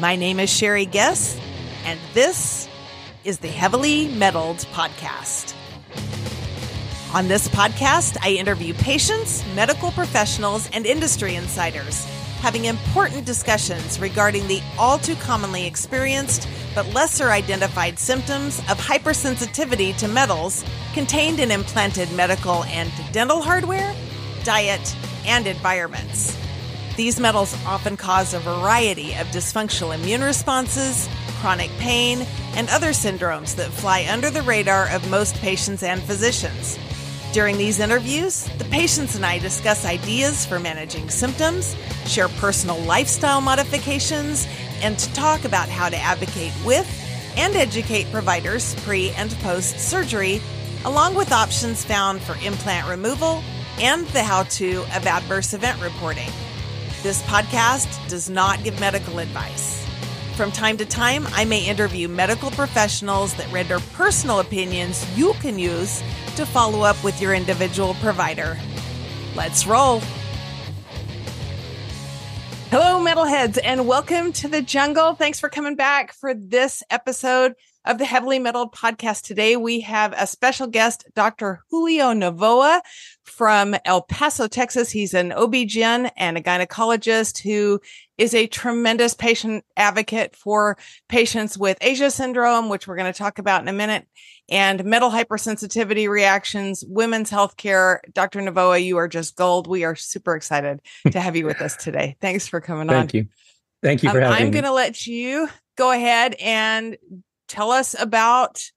My name is Sherry Guess, and this is the Heavily Metalled Podcast. On this podcast, I interview patients, medical professionals, and industry insiders, having important discussions regarding the all too commonly experienced but lesser identified symptoms of hypersensitivity to metals contained in implanted medical and dental hardware, diet, and environments. These metals often cause a variety of dysfunctional immune responses, chronic pain, and other syndromes that fly under the radar of most patients and physicians. During these interviews, the patients and I discuss ideas for managing symptoms, share personal lifestyle modifications, and talk about how to advocate with and educate providers pre and post surgery, along with options found for implant removal and the how to of adverse event reporting. This podcast does not give medical advice. From time to time, I may interview medical professionals that render personal opinions you can use to follow up with your individual provider. Let's roll. Hello, metalheads, and welcome to the jungle. Thanks for coming back for this episode of the Heavily Metalled podcast. Today, we have a special guest, Dr. Julio Novoa from El Paso, Texas. He's an OB-GYN and a gynecologist who is a tremendous patient advocate for patients with Asia syndrome, which we're going to talk about in a minute, and metal hypersensitivity reactions, women's healthcare. Dr. Novoa, you are just gold. We are super excited to have you with us today. Thanks for coming Thank on. Thank you. Thank you for um, having I'm going to let you go ahead and tell us about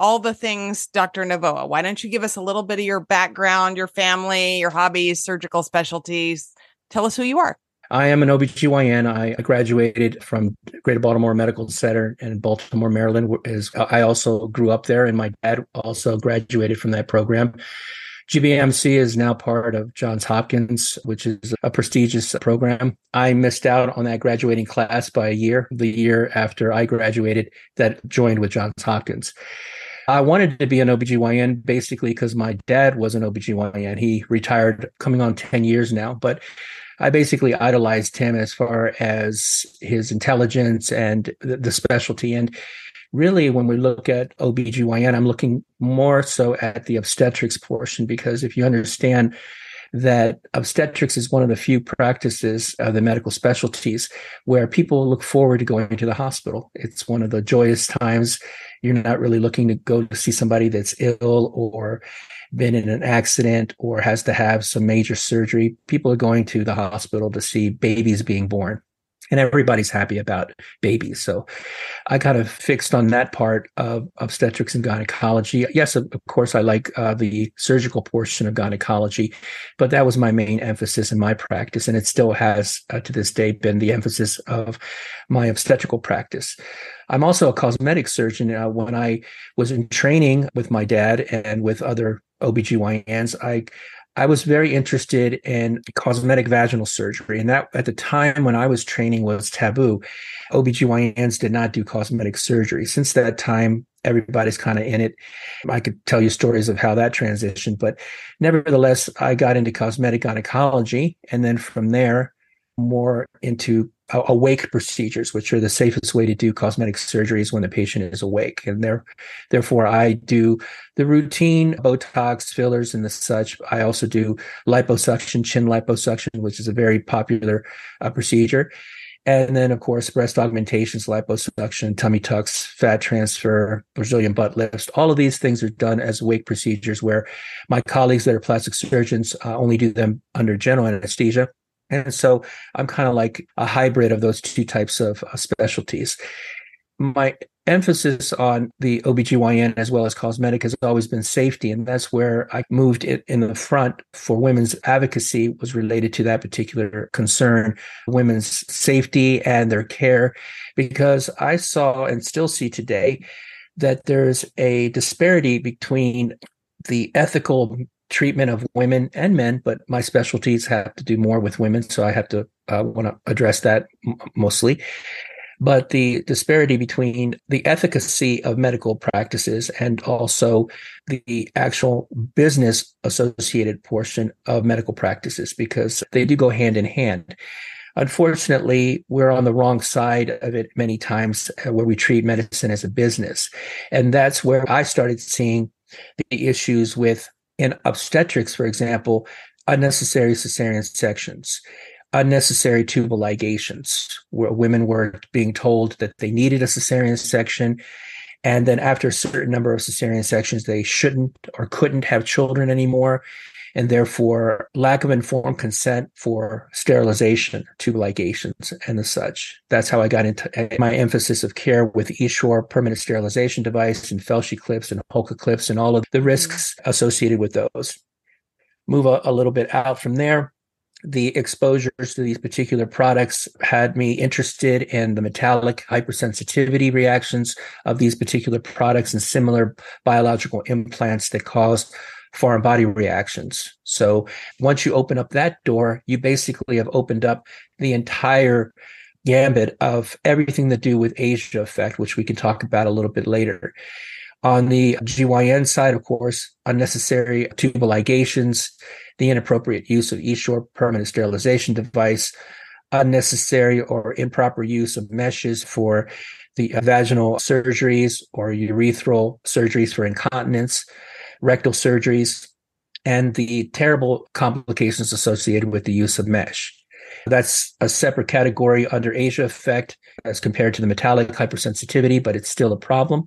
all the things, Dr. Novoa. Why don't you give us a little bit of your background, your family, your hobbies, surgical specialties? Tell us who you are. I am an OBGYN. I graduated from Greater Baltimore Medical Center in Baltimore, Maryland. Is I also grew up there, and my dad also graduated from that program. GBMC is now part of Johns Hopkins, which is a prestigious program. I missed out on that graduating class by a year, the year after I graduated that joined with Johns Hopkins. I wanted to be an OBGYN basically because my dad was an OBGYN. He retired coming on 10 years now, but I basically idolized him as far as his intelligence and the, the specialty. And really, when we look at OBGYN, I'm looking more so at the obstetrics portion because if you understand that obstetrics is one of the few practices of the medical specialties where people look forward to going to the hospital. It's one of the joyous times. You're not really looking to go to see somebody that's ill or been in an accident or has to have some major surgery. People are going to the hospital to see babies being born and everybody's happy about babies. So I kind of fixed on that part of obstetrics and gynecology. Yes, of, course, I like uh, the surgical portion of gynecology, but that was my main emphasis in my practice. And it still has uh, to this day been the emphasis of my obstetrical practice. I'm also a cosmetic surgeon. Uh, when I was in training with my dad and with other OBGYNs, I I was very interested in cosmetic vaginal surgery. And that at the time when I was training was taboo. OBGYNs did not do cosmetic surgery. Since that time, everybody's kind of in it. I could tell you stories of how that transitioned, but nevertheless, I got into cosmetic gynecology. And then from there, more into awake procedures, which are the safest way to do cosmetic surgeries when the patient is awake. And there, therefore, I do the routine Botox fillers and the such. I also do liposuction, chin liposuction, which is a very popular uh, procedure. And then, of course, breast augmentations, liposuction, tummy tucks, fat transfer, Brazilian butt lifts. All of these things are done as awake procedures where my colleagues that are plastic surgeons uh, only do them under general anesthesia and so I'm kind of like a hybrid of those two types of uh, specialties. My emphasis on the OBGYN as well as cosmetic has always been safety. And that's where I moved it in the front for women's advocacy was related to that particular concern, women's safety and their care, because I saw and still see today that there's a disparity between the ethical treatment of women and men, but my specialties have to do more with women, so I have to uh, want to address that m- mostly. But the disparity between the efficacy of medical practices and also the actual business associated portion of medical practices, because they do go hand in hand. Unfortunately, we're on the wrong side of it many times uh, where we treat medicine as a business. And that's where I started seeing the issues with in obstetrics, for example, unnecessary cesarean sections, unnecessary tubal ligations, where women were being told that they needed a cesarean section. And then after a certain number of cesarean sections, they shouldn't or couldn't have children anymore and therefore lack of informed consent for sterilization, tubal ligations, and the such. That's how I got into eh, my emphasis of care with Essure permanent sterilization device and Filshie clips and Hulka clips and all of the risks associated with those. Move a, a little bit out from there the exposures to these particular products had me interested in the metallic hypersensitivity reactions of these particular products and similar biological implants that cause foreign body reactions. So once you open up that door, you basically have opened up the entire gambit of everything to do with Asia effect, which we can talk about a little bit later. On the GYN side, of course, unnecessary tubal ligations, the inappropriate use of Essure permanent sterilization device, unnecessary or improper use of meshes for the vaginal surgeries or urethral surgeries for incontinence, rectal surgeries, and the terrible complications associated with the use of mesh. That's a separate category under Asia effect as compared to the metallic hypersensitivity, but it's still a problem.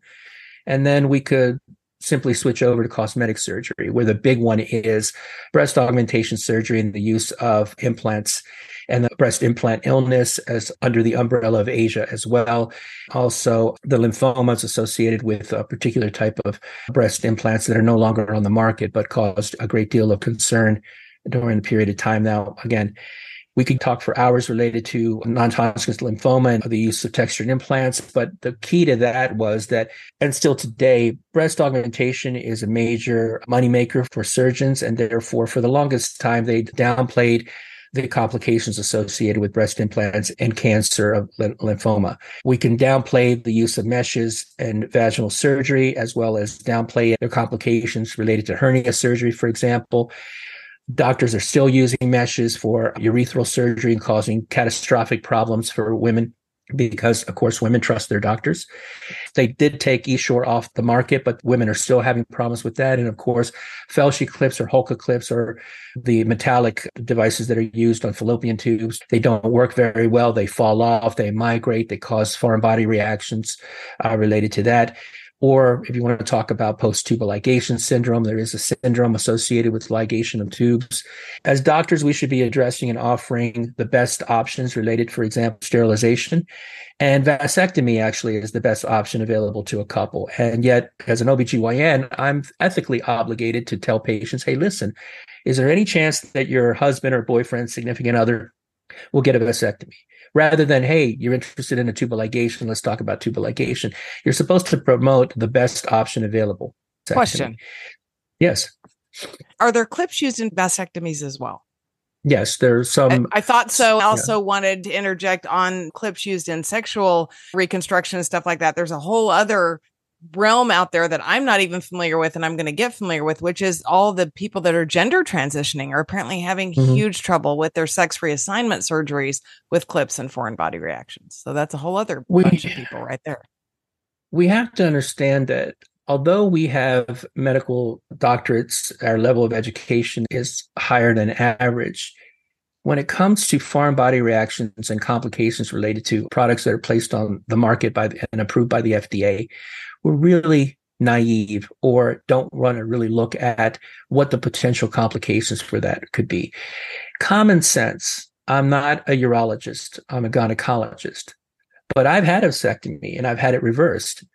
And then we could simply switch over to cosmetic surgery, where the big one is breast augmentation surgery and the use of implants and the breast implant illness as under the umbrella of Asia as well. Also, the lymphomas associated with a particular type of breast implants that are no longer on the market, but caused a great deal of concern during the period of time. Now, again, we could talk for hours related to non-Hodgkin's lymphoma and the use of textured implants, but the key to that was that, and still today, breast augmentation is a major moneymaker for surgeons, and therefore, for the longest time, they downplayed the complications associated with breast implants and cancer of lymphoma. We can downplay the use of meshes and vaginal surgery, as well as downplay their complications related to hernia surgery, for example. Doctors are still using meshes for urethral surgery and causing catastrophic problems for women because of course women trust their doctors. They did take Essure off the market, but women are still having problems with that. And of course, Filshie clips or Hulka clips or the metallic devices that are used on fallopian tubes. They don't work very well. They fall off. They migrate. They cause foreign body reactions uh, related to that. Or if you want to talk about post tubal ligation syndrome, there is a syndrome associated with ligation of tubes. As doctors, we should be addressing and offering the best options related, for example, sterilization. And vasectomy actually is the best option available to a couple. And yet, as an OBGYN, I'm ethically obligated to tell patients, hey, listen, is there any chance that your husband or boyfriend, significant other will get a vasectomy? Rather than, hey, you're interested in a tubal ligation. Let's talk about tubal ligation. You're supposed to promote the best option available. Question. Yes. Are there clips used in vasectomies as well? Yes, there's some. I, I thought so. I also yeah. wanted to interject on clips used in sexual reconstruction and stuff like that. There's a whole other realm out there that I'm not even familiar with and I'm going to get familiar with, which is all the people that are gender transitioning are apparently having mm-hmm. huge trouble with their sex reassignment surgeries with clips and foreign body reactions. So that's a whole other we, bunch of people right there. We have to understand that although we have medical doctorates, our level of education is higher than average. When it comes to foreign body reactions and complications related to products that are placed on the market by the, and approved by the FDA, we're really naive or don't want to really look at what the potential complications for that could be. Common sense. I'm not a urologist. I'm a gynecologist, but I've had a vasectomy and I've had it reversed.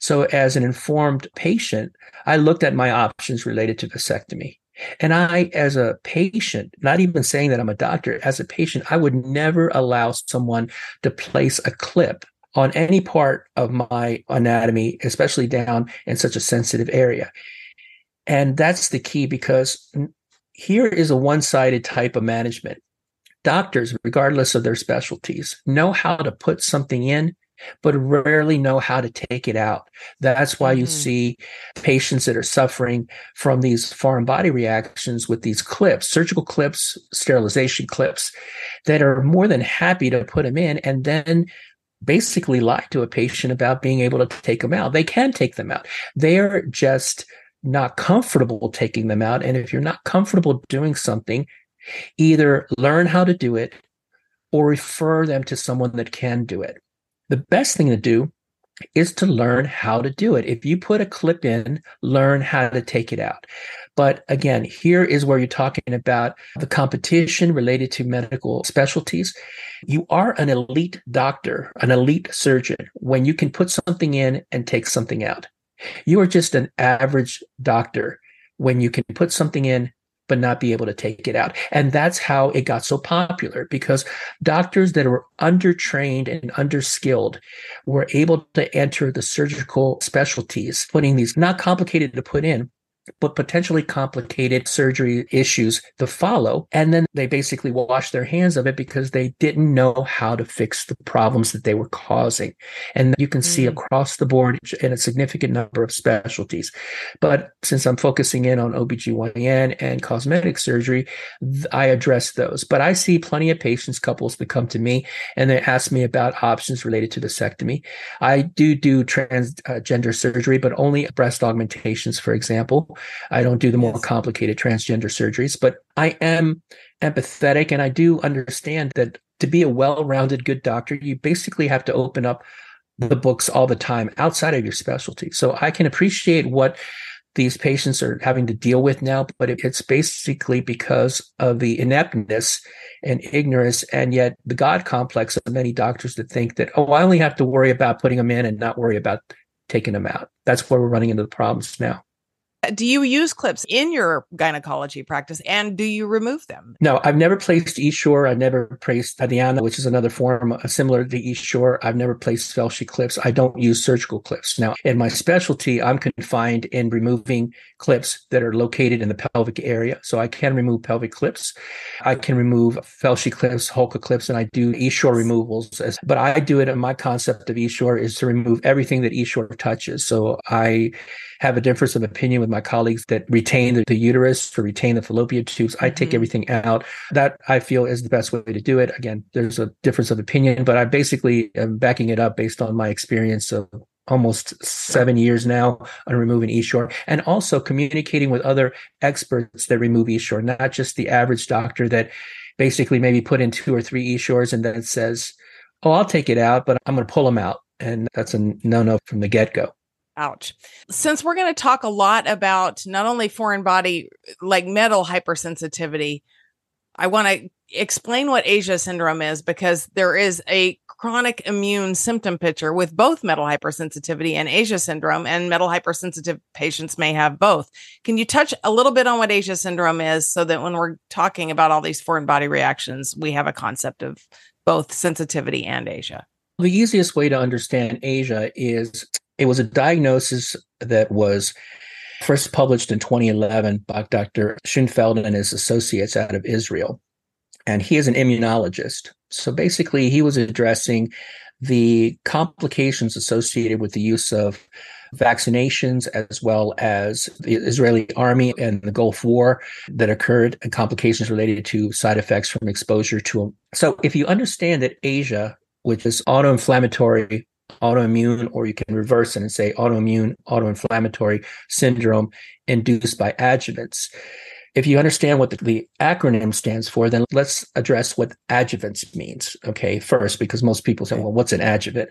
So as an informed patient, I looked at my options related to vasectomy. And I, as a patient, not even saying that I'm a doctor, as a patient, I would never allow someone to place a clip on any part of my anatomy, especially down in such a sensitive area. And that's the key because here is a one sided type of management. Doctors, regardless of their specialties, know how to put something in but rarely know how to take it out. That's why mm-hmm. you see patients that are suffering from these foreign body reactions with these clips, surgical clips, sterilization clips, that are more than happy to put them in and then basically lie to a patient about being able to take them out. They can take them out. They're just not comfortable taking them out. And if you're not comfortable doing something, either learn how to do it or refer them to someone that can do it. The best thing to do is to learn how to do it. If you put a clip in, learn how to take it out. But again, here is where you're talking about the competition related to medical specialties. You are an elite doctor, an elite surgeon when you can put something in and take something out. You are just an average doctor when you can put something in but not be able to take it out. And that's how it got so popular because doctors that were undertrained and underskilled were able to enter the surgical specialties, putting these not complicated to put in, but potentially complicated surgery issues to follow. And then they basically wash their hands of it because they didn't know how to fix the problems that they were causing. And you can mm. see across the board in a significant number of specialties. But since I'm focusing in on OBGYN and cosmetic surgery, I address those. But I see plenty of patients, couples that come to me and they ask me about options related to vasectomy. I do do transgender surgery, but only breast augmentations, for example. I don't do the more complicated transgender surgeries, but I am empathetic and I do understand that to be a well-rounded good doctor, you basically have to open up the books all the time outside of your specialty. So I can appreciate what these patients are having to deal with now, but it's basically because of the ineptness and ignorance and yet the God complex of many doctors that think that, oh, I only have to worry about putting them in and not worry about taking them out. That's where we're running into the problems now. Do you use clips in your gynecology practice and do you remove them? No, I've never placed Essure. I've never placed Adiana, which is another form uh, similar to Essure. I've never placed Filshie clips. I don't use surgical clips. Now, in my specialty, I'm confined in removing clips that are located in the pelvic area. So I can remove pelvic clips. I can remove Filshie clips, Hulka clips, and I do Essure removals. But I do it, and my concept of Essure is to remove everything that Essure touches. So I have a difference of opinion with my colleagues that retain the, the uterus or retain the fallopian tubes. I take mm-hmm. everything out. That I feel is the best way to do it. Again, there's a difference of opinion, but I basically am backing it up based on my experience of almost seven years now on removing Essure and also communicating with other experts that remove Essure, not just the average doctor that basically maybe put in two or three Essures and then says, Oh, I'll take it out, but I'm going to pull them out. And that's a no no from the get go. Ouch. Since we're going to talk a lot about not only foreign body, like metal hypersensitivity, I want to explain what Asia syndrome is because there is a chronic immune symptom picture with both metal hypersensitivity and Asia syndrome, and metal hypersensitive patients may have both. Can you touch a little bit on what Asia syndrome is so that when we're talking about all these foreign body reactions, we have a concept of both sensitivity and Asia? The easiest way to understand Asia is it was a diagnosis that was first published in 2011 by Dr. Shoenfeld and his associates out of Israel. And he is an immunologist. So basically, he was addressing the complications associated with the use of vaccinations as well as the Israeli army and the Gulf War that occurred and complications related to side effects from exposure to them. So if you understand that Asia, which is autoinflammatory autoimmune, or you can reverse it and say autoimmune, autoinflammatory syndrome induced by adjuvants. If you understand what the, the, acronym stands for, then let's address what adjuvants means. Okay, first, because most people say, well, what's an adjuvant?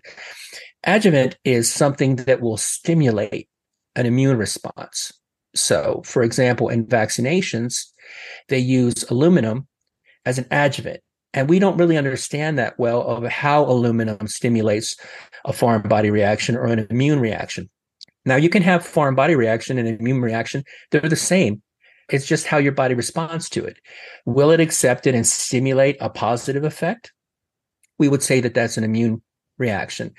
Adjuvant is something that will stimulate an immune response. So, for example, in vaccinations, they use aluminum as an adjuvant. And we don't really understand that well of how aluminum stimulates a foreign body reaction or an immune reaction. Now, you can have foreign body reaction and immune reaction, they're the same. It's just how your body responds to it. Will it accept it and stimulate a positive effect? We would say that that's an immune reaction.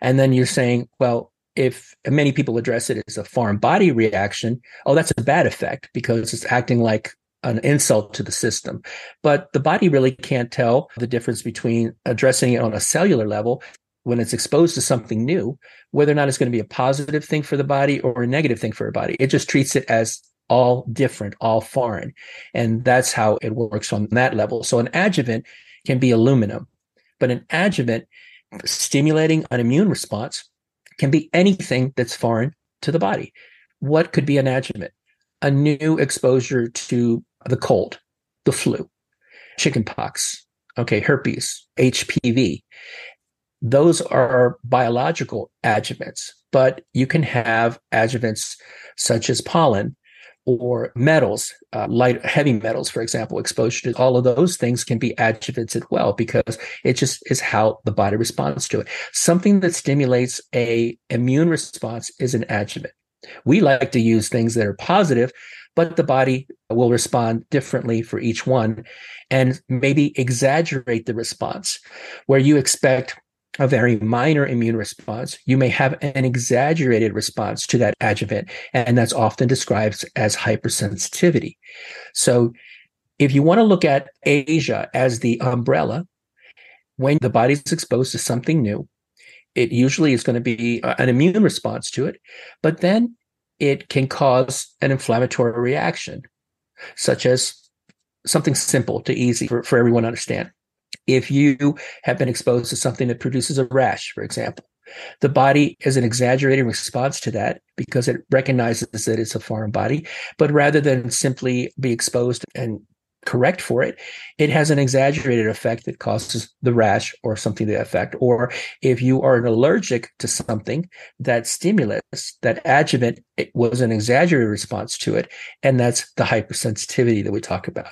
And then you're saying, well, if many people address it as a foreign body reaction, oh, that's a bad effect because it's acting like an insult to the system. But the body really can't tell the difference between addressing it on a cellular level when it's exposed to something new, whether or not it's going to be a positive thing for the body or a negative thing for the body. It just treats it as all different, all foreign. And that's how it works on that level. So an adjuvant can be aluminum, but an adjuvant stimulating an immune response can be anything that's foreign to the body. What could be an adjuvant? A new exposure to the cold, the flu, chickenpox, okay, herpes, HPV. Those are biological adjuvants, but you can have adjuvants such as pollen or metals, uh, light heavy metals, for example, exposure to all of those things can be adjuvants as well because it just is how the body responds to it. Something that stimulates a immune response is an adjuvant. We like to use things that are positive, but the body will respond differently for each one and maybe exaggerate the response where you expect a very minor immune response, you may have an exaggerated response to that adjuvant. And that's often described as hypersensitivity. So if you want to look at Asia as the umbrella, when the body's exposed to something new, it usually is going to be uh, an immune response to it, but then it can cause an inflammatory reaction, such as something simple to easy for, for everyone to understand if you have been exposed to something that produces a rash, for example. The body is an exaggerated response to that because it recognizes that it's a foreign body. But rather than simply be exposed and correct for it, it has an exaggerated effect that causes the rash or something to affect. Or if you are allergic to something, that stimulus, that adjuvant, it was an exaggerated response to it. And that's the hypersensitivity that we talk about.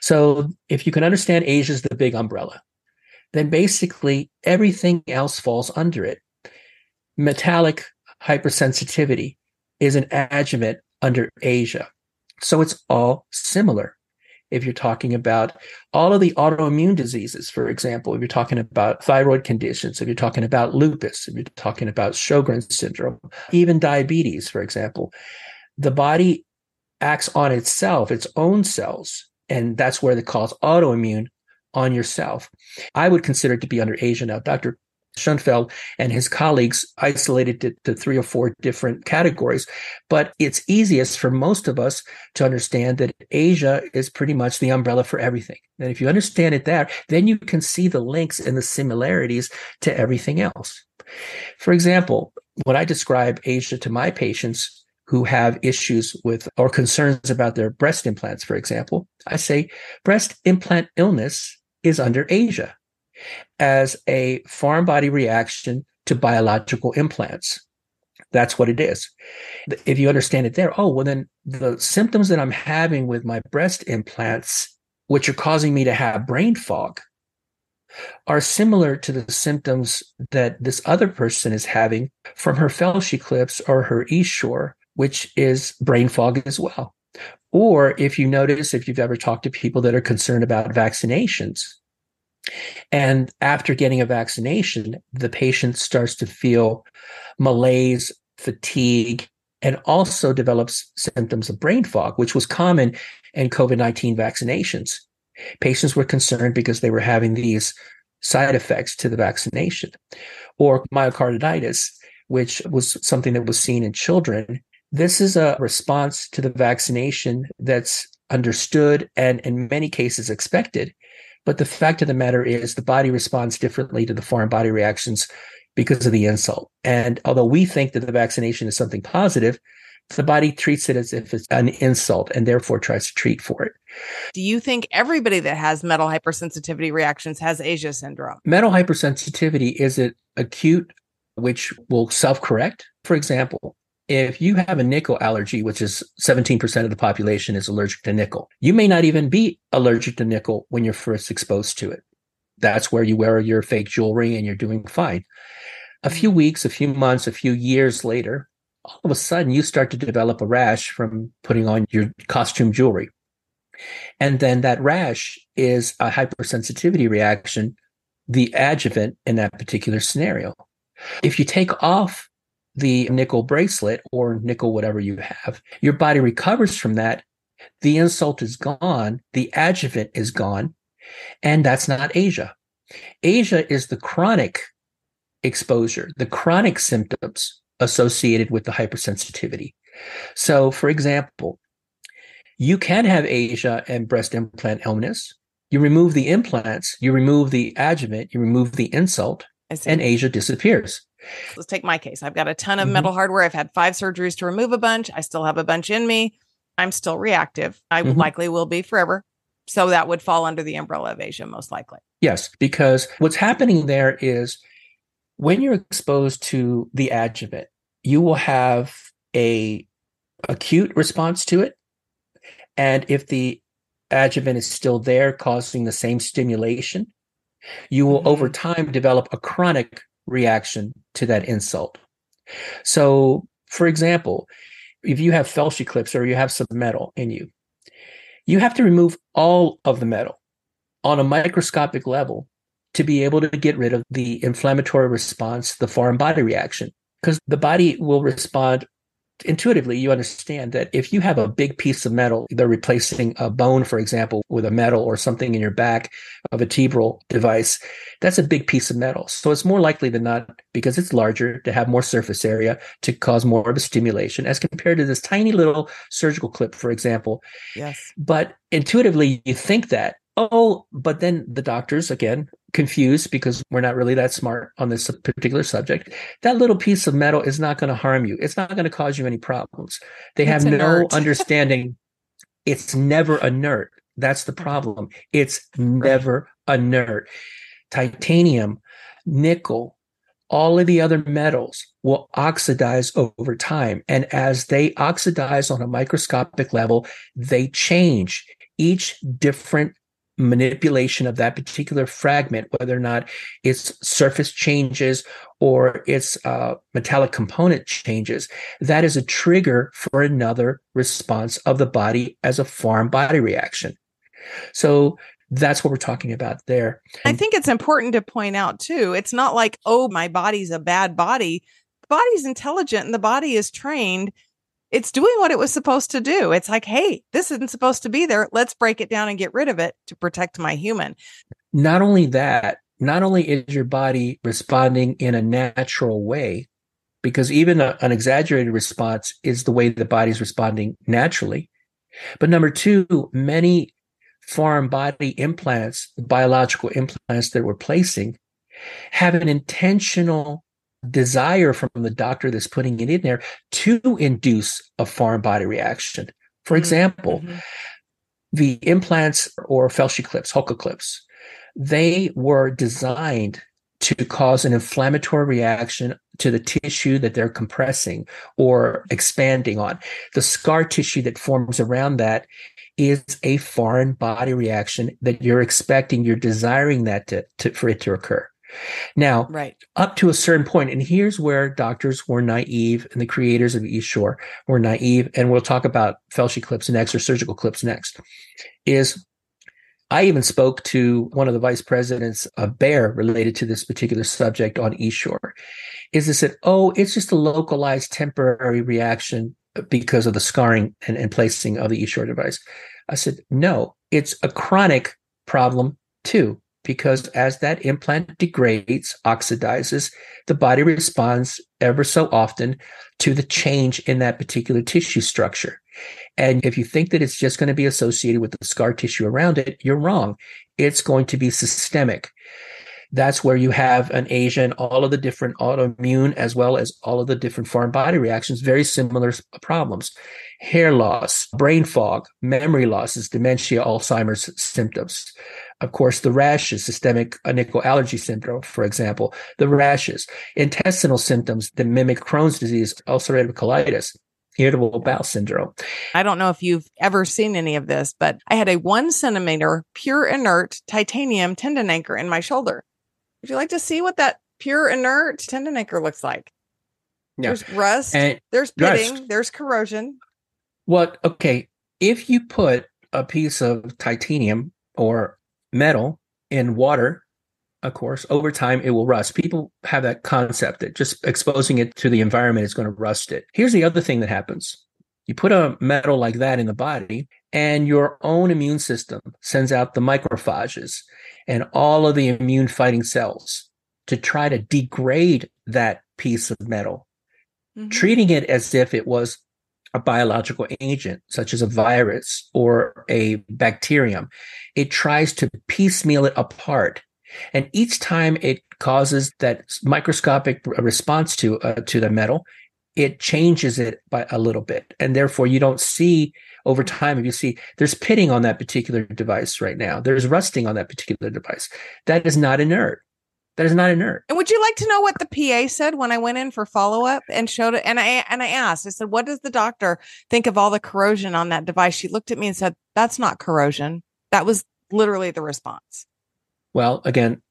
So if you can understand Asia is the big umbrella, then basically everything else falls under it. Metallic hypersensitivity is an adjuvant under Asia. So it's all similar if you're talking about all of the autoimmune diseases, for example, if you're talking about thyroid conditions, if you're talking about lupus, if you're talking about Sjogren's syndrome, even diabetes, for example, the body acts on itself, its own cells. And that's where they it autoimmune on yourself. I would consider it to be under Asia now. Dr. Shoenfeld and his colleagues isolated it to three or four different categories. But it's easiest for most of us to understand that Asia is pretty much the umbrella for everything. And if you understand it there, then you can see the links and the similarities to everything else. For example, when I describe Asia to my patients who have issues with or concerns about their breast implants, for example, I say breast implant illness is under Asia as a foreign body reaction to biological implants. That's what it is. If you understand it there, oh, well, then the symptoms that I'm having with my breast implants, which are causing me to have brain fog, are similar to the symptoms that this other person is having from her Filshie clips or her Essure, which is brain fog as well. Or if you notice, if you've ever talked to people that are concerned about vaccinations, and after getting a vaccination, the patient starts to feel malaise, fatigue, and also develops symptoms of brain fog, which was common in COVID 19 vaccinations. Patients were concerned because they were having these side effects to the vaccination, or myocarditis, which was something that was seen in children. This is a response to the vaccination that's understood and in many cases expected but the fact of the matter is, the body responds differently to the foreign body reactions because of the insult. And although we think that the vaccination is something positive, the body treats it as if it's an insult and therefore tries to treat for it. Do you think everybody that has metal hypersensitivity reactions has Asia syndrome? Metal hypersensitivity is it acute, which will self correct? For example, if you have a nickel allergy, which is 17% of the population is allergic to nickel, you may not even be allergic to nickel when you're first exposed to it. That's where you wear your fake jewelry and you're doing fine. A few mm. weeks, a few months, a few years later, all of a sudden you start to develop a rash from putting on your costume jewelry. And then that rash is a hypersensitivity reaction, the adjuvant in that particular scenario. If you take off the nickel bracelet or nickel whatever you have, your body recovers from that. The insult is gone, the adjuvant is gone, and that's not Asia. Asia is the chronic exposure, the chronic symptoms associated with the hypersensitivity. So, for example, you can have ASIA and breast implant illness. You remove the implants, you remove the adjuvant, you remove the insult, and ASIA disappears. Let's take my case. I've got a ton of mm-hmm. metal hardware. I've had five surgeries to remove a bunch. I still have a bunch in me. I'm still reactive. I mm-hmm. likely will be forever. So that would fall under the umbrella of ASIA, most likely. Yes, because what's happening there is when you're exposed to the adjuvant, you will have a acute response to it. And if the adjuvant is still there, causing the same stimulation, you will mm-hmm. over time develop a chronic reaction to that insult. So, for example, if you have Filshie clips or you have some metal in you, you have to remove all of the metal on a microscopic level to be able to get rid of the inflammatory response, the foreign body reaction, because the body will respond intuitively you understand that if you have a big piece of metal, they're replacing a bone, for example, with a metal or something in your back of a vertebral device, that's a big piece of metal. So it's more likely than not, because it's larger, to have more surface area to cause more of a stimulation as compared to this tiny little surgical clip, for example. Yes. But intuitively, you think that, oh, but then the doctors, again, confused because we're not really that smart on this particular subject. That little piece of metal is not going to harm you. It's not going to cause you any problems. They have no understanding. It's never inert. That's the problem. It's never inert. Titanium, nickel, all of the other metals will oxidize over time. And as they oxidize on a microscopic level, they change. Each different manipulation of that particular fragment, whether or not its surface changes or its uh, metallic component changes, that is a trigger for another response of the body as a foreign body reaction. So that's what we're talking about there. I think it's important to point out too, it's not like, oh, my body's a bad body. The body's intelligent and the body is trained it's doing what it was supposed to do. It's like, hey, this isn't supposed to be there. Let's break it down and get rid of it to protect my human. Not only that, not only is your body responding in a natural way, because even a, an exaggerated response is the way the body's responding naturally. But number two, many foreign body implants, biological implants that we're placing, have an intentional desire from the doctor that's putting it in there to induce a foreign body reaction. For mm-hmm. example, mm-hmm. the implants or Filshie clips, Hulka clips, they were designed to cause an inflammatory reaction to the tissue that they're compressing or expanding on. The scar tissue that forms around that is a foreign body reaction that you're expecting, you're desiring that to, to for it to occur. Now, right. up to a certain point, and here's where doctors were naive and the creators of Essure were naive, and we'll talk about Filshie clips next or surgical clips next, is I even spoke to one of the vice presidents of Bayer related to this particular subject on Essure. Is this that, oh, it's just a localized temporary reaction because of the scarring and, and placing of the Essure device? I said, no, it's a chronic problem too because as that implant degrades, oxidizes, the body responds ever so often to the change in that particular tissue structure. And if you think that it's just going to be associated with the scar tissue around it, you're wrong. It's going to be systemic. That's where you have an ASIA and all of the different autoimmune as well as all of the different foreign body reactions, very similar problems. Hair loss, brain fog, memory losses, dementia, Alzheimer's symptoms of course, the rashes, systemic nickel allergy syndrome, for example, the rashes, intestinal symptoms that mimic Crohn's disease, ulcerative colitis, irritable bowel syndrome. I don't know if you've ever seen any of this, but I had a one centimeter pure inert titanium tendon anchor in my shoulder. Would you like to see what that pure inert tendon anchor looks like? Yeah. There's rust, and there's pitting, rust. there's corrosion. What? Okay. If you put a piece of titanium or metal in water, of course, over time it will rust. People have that concept that just exposing it to the environment is going to rust it. Here's the other thing that happens. You put a metal like that in the body, and your own immune system sends out the macrophages and all of the immune fighting cells to try to degrade that piece of metal, mm-hmm. treating it as if it was a biological agent, such as a virus or a bacterium. It tries to piecemeal it apart. And each time it causes that microscopic response to uh, to the metal, it changes it by a little bit. And therefore you don't see over time, if you see there's pitting on that particular device right now, there's rusting on that particular device. That is not inert. That is not inert. And would you like to know what the PA said when I went in for follow up and showed it? And I and I asked, I said, "What does the doctor think of all the corrosion on that device?" She looked at me and said, "That's not corrosion." That was literally the response. Well, again,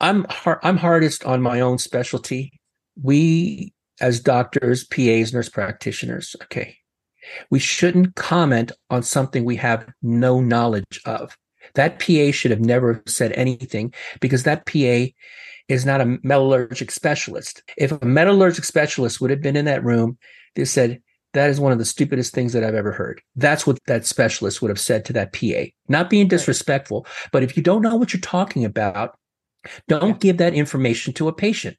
I'm hard, I'm hardest on my own specialty. We as doctors, PAs, nurse practitioners, okay, we shouldn't comment on something we have no knowledge of. That PA should have never said anything because that PA is not a metallurgic specialist. If a metallurgic specialist would have been in that room, they said, that is one of the stupidest things that I've ever heard. That's what that specialist would have said to that PA. Not being disrespectful, but if you don't know what you're talking about, don't give that information to a patient.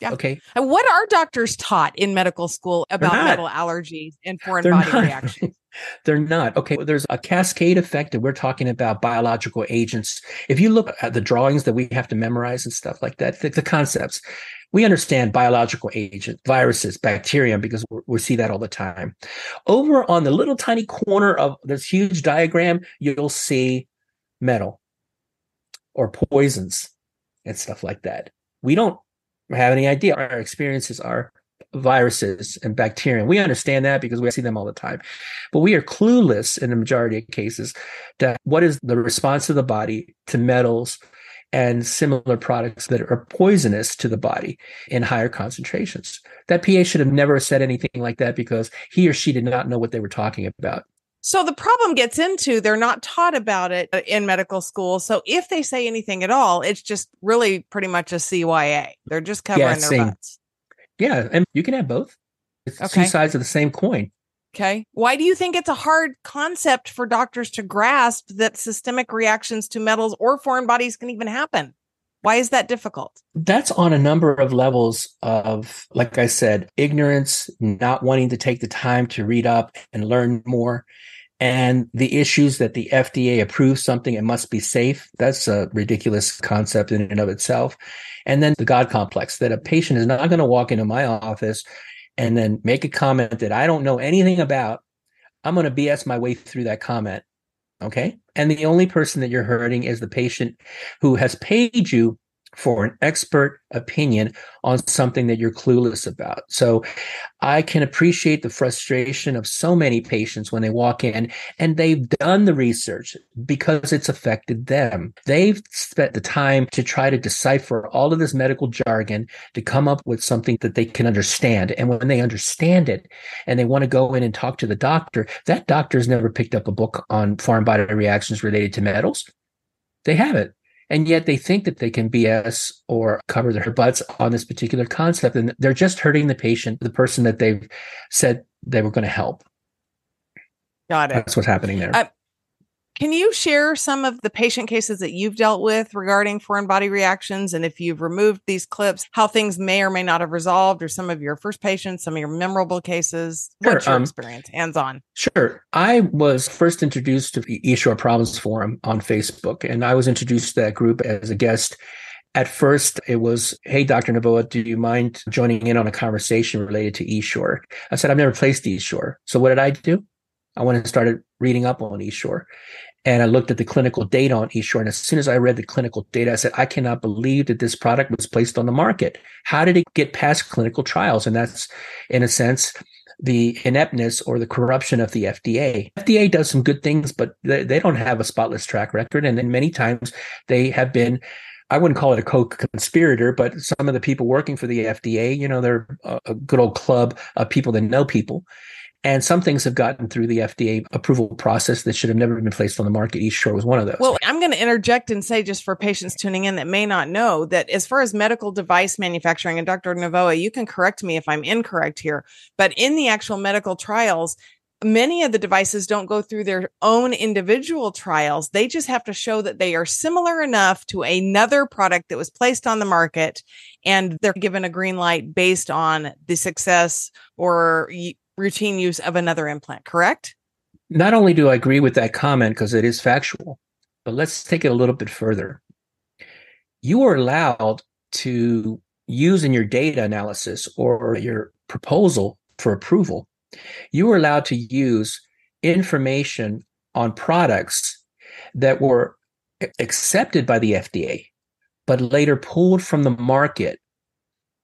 Yeah. Okay. And what are doctors taught in medical school about metal allergies and foreign They're body not. reactions? They're not. Okay. There's a cascade effect and we're talking about biological agents. If you look at the drawings that we have to memorize and stuff like that, the, the concepts, we understand biological agents, viruses, bacteria, because we see that all the time. Over on the little tiny corner of this huge diagram, you'll see metal or poisons and stuff like that. We don't have any idea. Our experiences are viruses and bacteria. We understand that because we see them all the time. But we are clueless in the majority of cases to what is the response of the body to metals and similar products that are poisonous to the body in higher concentrations. That PA should have never said anything like that because he or she did not know what they were talking about. So the problem gets into they're not taught about it uh, in medical school. So if they say anything at all, it's just really pretty much a CYA. They're just covering yeah, their same. butts. Yeah, and you can have both. It's okay. two sides of the same coin. Okay. Why do you think it's a hard concept for doctors to grasp that systemic reactions to metals or foreign bodies can even happen? Why is that difficult? That's on a number of levels of, like I said, ignorance, not wanting to take the time to read up and learn more, and the issues that the FDA approves something, it must be safe. That's a ridiculous concept in and of itself. And then the God complex that a patient is not going to walk into my office and then make a comment that I don't know anything about. I'm going to BS my way through that comment. Okay. And the only person that you're hurting is the patient who has paid you for an expert opinion on something that you're clueless about. So I can appreciate the frustration of so many patients when they walk in and they've done the research because it's affected them. They've spent the time to try to decipher all of this medical jargon to come up with something that they can understand. And when they understand it and they want to go in and talk to the doctor, that doctor's never picked up a book on foreign body reactions related to metals. They haven't. And yet they think that they can BS or cover their butts on this particular concept. And they're just hurting the patient, the person that they've said they were going to help. Got it. That's what's happening there. Can you share some of the patient cases that you've dealt with regarding foreign body reactions? And if you've removed these clips, how things may or may not have resolved, or some of your first patients, some of your memorable cases? Sure. What's your um, experience, hands on? Sure. I was first introduced to the Essure Problems Forum on Facebook, and I was introduced to that group as a guest. At first, it was, Hey, Dr. Novoa, do you mind joining in on a conversation related to Essure? I said, I've never placed Essure. So what did I do? I went and started reading up on Essure. And I looked at the clinical data on Essure. And as soon as I read the clinical data, I said, I cannot believe that this product was placed on the market. How did it get past clinical trials? And that's, in a sense, the ineptness or the corruption of the FDA. FDA does some good things, but they, they don't have a spotless track record. And then many times they have been I wouldn't call it a co-conspirator, but some of the people working for the FDA, you know, they're a, good old club of people that know people. And some things have gotten through the FDA approval process that should have never been placed on the market. Essure was one of those. Well, I'm going to interject and say, just for patients tuning in that may not know, that as far as medical device manufacturing, and Dr. Novoa, you can correct me if I'm incorrect here, but in the actual medical trials, many of the devices don't go through their own individual trials. They just have to show that they are similar enough to another product that was placed on the market and they're given a green light based on the success or routine use of another implant, correct? Not only do I agree with that comment because it is factual, but let's take it a little bit further. You are allowed to use in your data analysis or your proposal for approval, you are allowed to use information on products that were accepted by the FDA, but later pulled from the market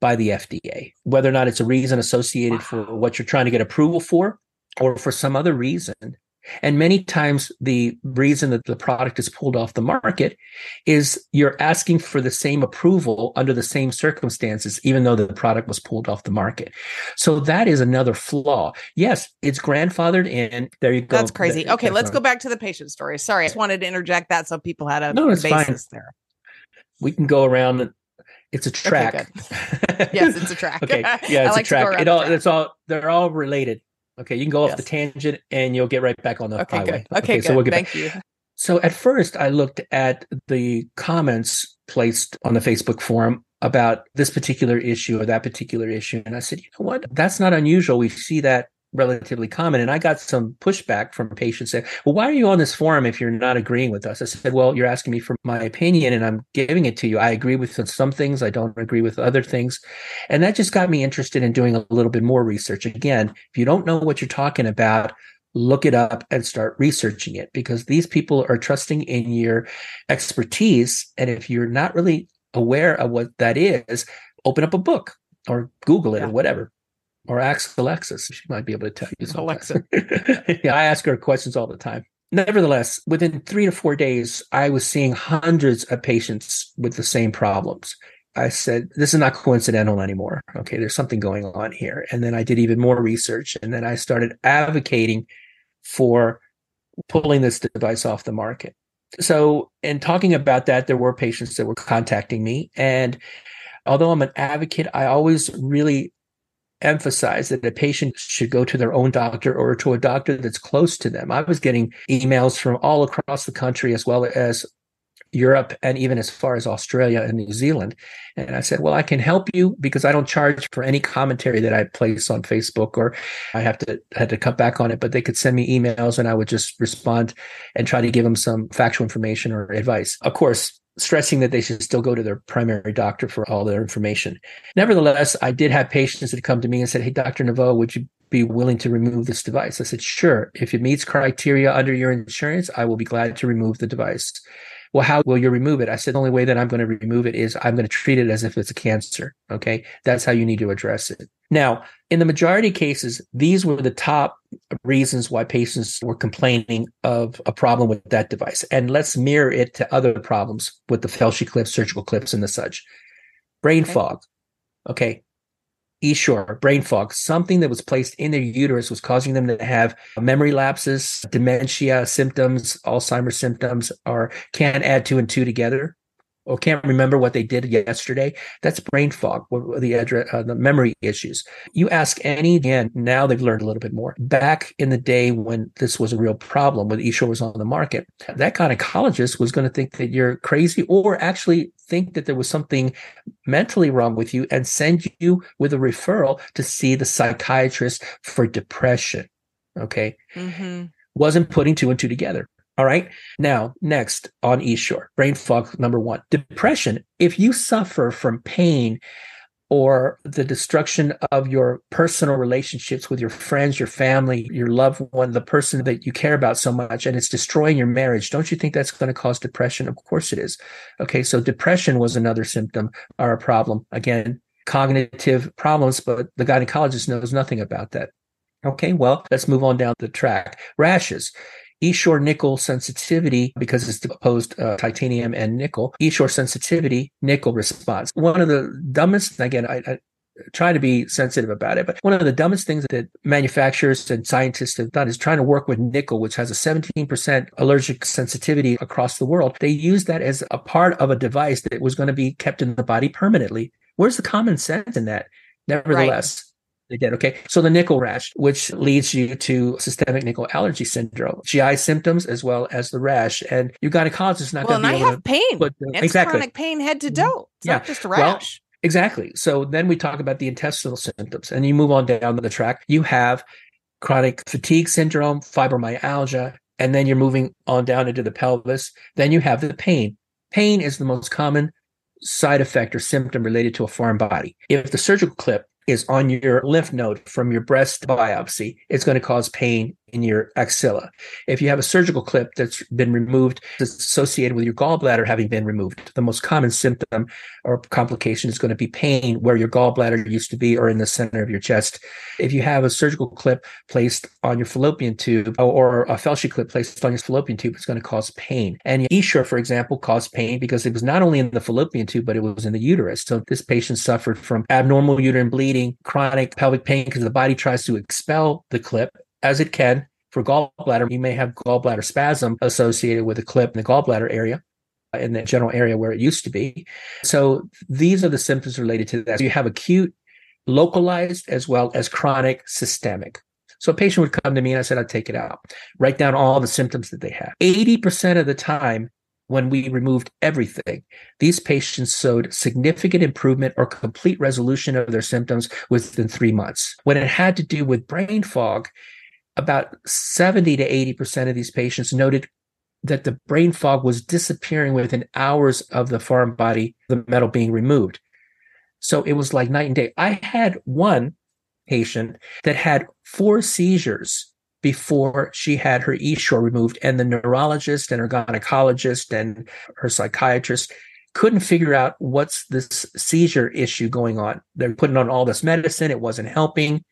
by the FDA, whether or not it's a reason associated for what you're trying to get approval for or for some other reason. And many times the reason that the product is pulled off the market is you're asking for the same approval under the same circumstances, even though the product was pulled off the market. So that is another flaw. Yes, it's grandfathered in. There you go. That's crazy. Okay, let's go back to the patient story. Sorry, I just wanted to interject that so people had a no, it's basis fine. there. We can go around it's a track. Okay, yes, it's a track. okay, yeah, it's like a track. It all, track. it's all, they're all related. Okay, you can go yes. off the tangent and you'll get right back on the okay, highway. Good. Okay, okay good. so we'll get Thank back. you. So at first, I looked at the comments placed on the Facebook forum about this particular issue or that particular issue, and I said, you know what? That's not unusual. We see that relatively common. And I got some pushback from patients saying, well, why are you on this forum if you're not agreeing with us? I said, well, you're asking me for my opinion and I'm giving it to you. I agree with some things. I don't agree with other things. And that just got me interested in doing a little bit more research. Again, if you don't know what you're talking about, look it up and start researching it because these people are trusting in your expertise. And if you're not really aware of what that is, open up a book or Google it yeah. or whatever or ask Alexis. She might be able to tell you. Alexa. yeah, I ask her questions all the time. Nevertheless, within three to four days, I was seeing hundreds of patients with the same problems. I said, this is not coincidental anymore. Okay, there's something going on here. And then I did even more research. And then I started advocating for pulling this device off the market. So, in talking about that, there were patients that were contacting me. And although I'm an advocate, I always really emphasize that a patient should go to their own doctor or to a doctor that's close to them. I was getting emails from all across the country as well as Europe and even as far as Australia and New Zealand. And I said, well, I can help you because I don't charge for any commentary that I place on Facebook or I have to had to cut back on it, but they could send me emails and I would just respond and try to give them some factual information or advice. Of course, stressing that they should still go to their primary doctor for all their information. Nevertheless, I did have patients that come to me and said, Hey, Dr. Novoa, would you be willing to remove this device? I said, Sure. If it meets criteria under your insurance, I will be glad to remove the device. Well, how will you remove it? I said, the only way that I'm going to remove it is I'm going to treat it as if it's a cancer. Okay. That's how you need to address it. Now, in the majority of cases, these were the top reasons why patients were complaining of a problem with that device. And let's mirror it to other problems with the Filshie clips, surgical clips, and the such. Brain okay. fog. Okay. Essure, brain fog, something that was placed in their uterus was causing them to have memory lapses, dementia symptoms, Alzheimer's symptoms, or can't add two and two together or can't remember what they did yesterday, that's brain fog, the address, uh, the memory issues. You ask any, and now they've learned a little bit more. Back in the day when this was a real problem, when Essure was on the market, that gynecologist was going to think that you're crazy or actually think that there was something mentally wrong with you and send you with a referral to see the psychiatrist for depression. Okay. Mm-hmm. Wasn't putting two and two together. All right. Now, next on Essure, brain fog number one, depression. If you suffer from pain or the destruction of your personal relationships with your friends, your family, your loved one, the person that you care about so much, and it's destroying your marriage, don't you think that's going to cause depression? Of course it is. Okay. So depression was another symptom or a problem. Again, cognitive problems, but the gynecologist knows nothing about that. Okay, well, let's move on down the track. Rashes. Essure nickel sensitivity, because it's opposed uh, titanium and nickel, Essure sensitivity, nickel response. One of the dumbest, again, I, I try to be sensitive about it. But one of the dumbest things that manufacturers and scientists have done is trying to work with nickel, which has a 17% allergic sensitivity across the world. They use that as a part of a device that was going to be kept in the body permanently. Where's the common sense in that? Nevertheless, They did. Okay. So the nickel rash, which leads you to systemic nickel allergy syndrome, GI symptoms as well as the rash. And your gynecologist is not well, going to be able I have to pain. put the, it's exactly. chronic pain head to mm-hmm. toe. It's yeah. not just a rash. Well, exactly. So then we talk about the intestinal symptoms and you move on down the track. You have chronic fatigue syndrome, fibromyalgia, and then you're moving on down into the pelvis. Then you have the pain. Pain is the most common side effect or symptom related to a foreign body. If the surgical clip is on your lymph node from your breast biopsy, it's going to cause pain in your axilla. If you have a surgical clip that's been removed that's associated with your gallbladder having been removed, the most common symptom or complication is going to be pain where your gallbladder used to be or in the center of your chest. If you have a surgical clip placed on your fallopian tube oh, or a Filshie clip placed on your fallopian tube, it's going to cause pain. And Essure, for example, caused pain because it was not only in the fallopian tube, but it was in the uterus. So this patient suffered from abnormal uterine bleeding, chronic pelvic pain because the body tries to expel the clip as it can. For gallbladder, you may have gallbladder spasm associated with a clip in the gallbladder area uh, in the general area where it used to be. So these are the symptoms related to that. So you have acute, localized, as well as chronic, systemic. So a patient would come to me and I said, I'd take it out, write down all the symptoms that they have. 80% of the time, when we removed everything, these patients showed significant improvement or complete resolution of their symptoms within three months. When it had to do with brain fog, about 70 to 80% of these patients noted that the brain fog was disappearing within hours of the foreign body, the metal being removed. So it was like night and day. I had one patient that had four seizures before she had her Essure removed, and the neurologist and her gynecologist and her psychiatrist couldn't figure out what's this seizure issue going on. They're putting on all this medicine, it wasn't helping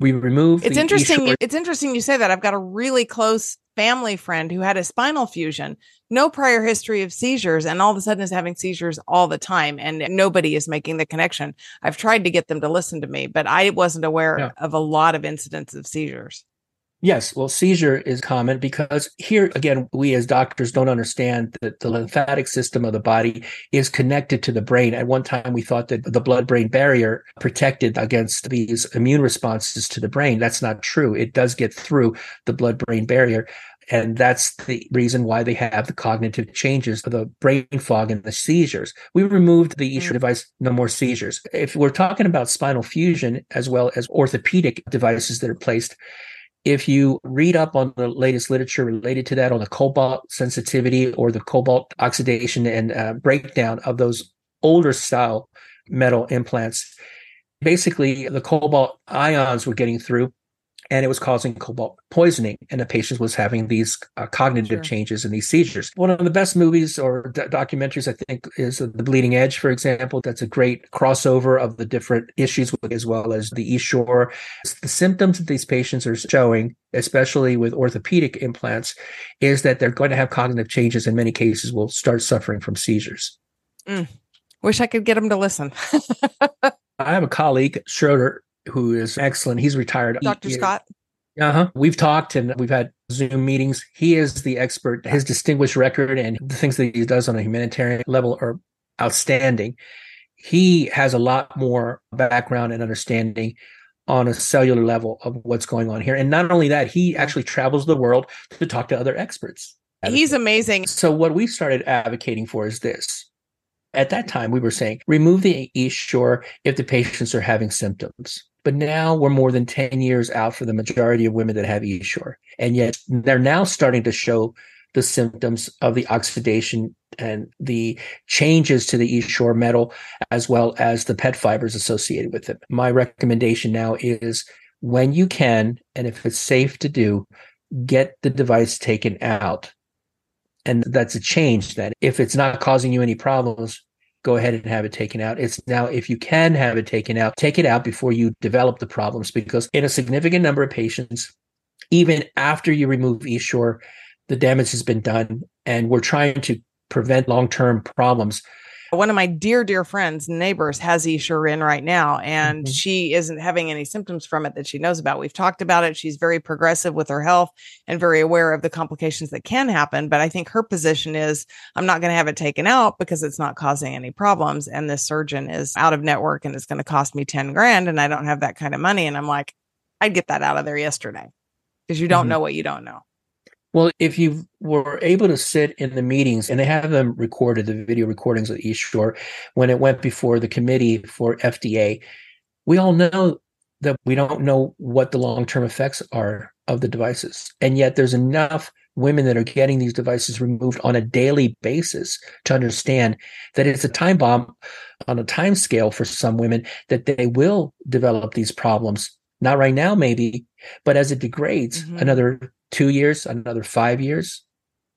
we remove It's interesting. You, it's interesting you say that. I've got a really close family friend who had a spinal fusion, no prior history of seizures, and all of a sudden is having seizures all the time, and nobody is making the connection. I've tried to get them to listen to me, but I wasn't aware yeah. of a lot of incidents of seizures. Yes, well, seizure is common because here again, we as doctors don't understand that the lymphatic system of the body is connected to the brain. At one time, we thought that the blood brain barrier protected against these immune responses to the brain. That's not true. It does get through the blood brain barrier. And that's the reason why they have the cognitive changes, the brain fog and the seizures. We removed the Essure mm. device, no more seizures. If we're talking about spinal fusion as well as orthopedic devices that are placed, if you read up on the latest literature related to that, on the cobalt sensitivity or the cobalt oxidation and uh, breakdown of those older style metal implants, basically the cobalt ions were getting through and it was causing cobalt poisoning and the patient was having these uh, cognitive sure. changes and these seizures. One of the best movies or d- documentaries i think is the bleeding edge for example. That's a great crossover of the different issues as well as the Essure the symptoms that these patients are showing especially with orthopedic implants is that they're going to have cognitive changes in many cases will start suffering from seizures. Mm. wish i could get them to listen. I have a colleague, Schroeder, who is excellent. He's retired. Dr. He, Scott. Uh huh. We've talked and we've had Zoom meetings. He is the expert. His distinguished record and the things that he does on a humanitarian level are outstanding. He has a lot more background and understanding on a cellular level of what's going on here. And not only that, he actually travels the world to talk to other experts. He's amazing. So, what we started advocating for is this at that time, we were saying remove the Essure if the patients are having symptoms. But now we're more than 10 years out for the majority of women that have Essure. And yet they're now starting to show the symptoms of the oxidation and the changes to the Essure metal, as well as the PET fibers associated with it. My recommendation now is when you can, and if it's safe to do, get the device taken out and that's a change that If it's not causing you any problems, go ahead and have it taken out. It's now, if you can have it taken out, take it out before you develop the problems because in a significant number of patients, even after you remove Essure, the damage has been done. And we're trying to prevent long term problems One of my dear, dear friends, neighbors, has in right now, and mm-hmm. she isn't having any symptoms from it that she knows about. We've talked about it. She's very progressive with her health and very aware of the complications that can happen. But I think her position is I'm not going to have it taken out because it's not causing any problems. And this surgeon is out of network and it's going to cost me 10 grand, and I don't have that kind of money. And I'm like, I'd get that out of there yesterday because you don't mm-hmm. know what you don't know. Well, if you were able to sit in the meetings, and they have them recorded, the video recordings of Essure, when it went before the committee for FDA, we all know that we don't know what the long term effects are of the devices. And yet there's enough women that are getting these devices removed on a daily basis to understand that it's a time bomb on a time scale for some women that they will develop these problems. Not right now, maybe, but as it degrades, mm-hmm. another two years, another five years.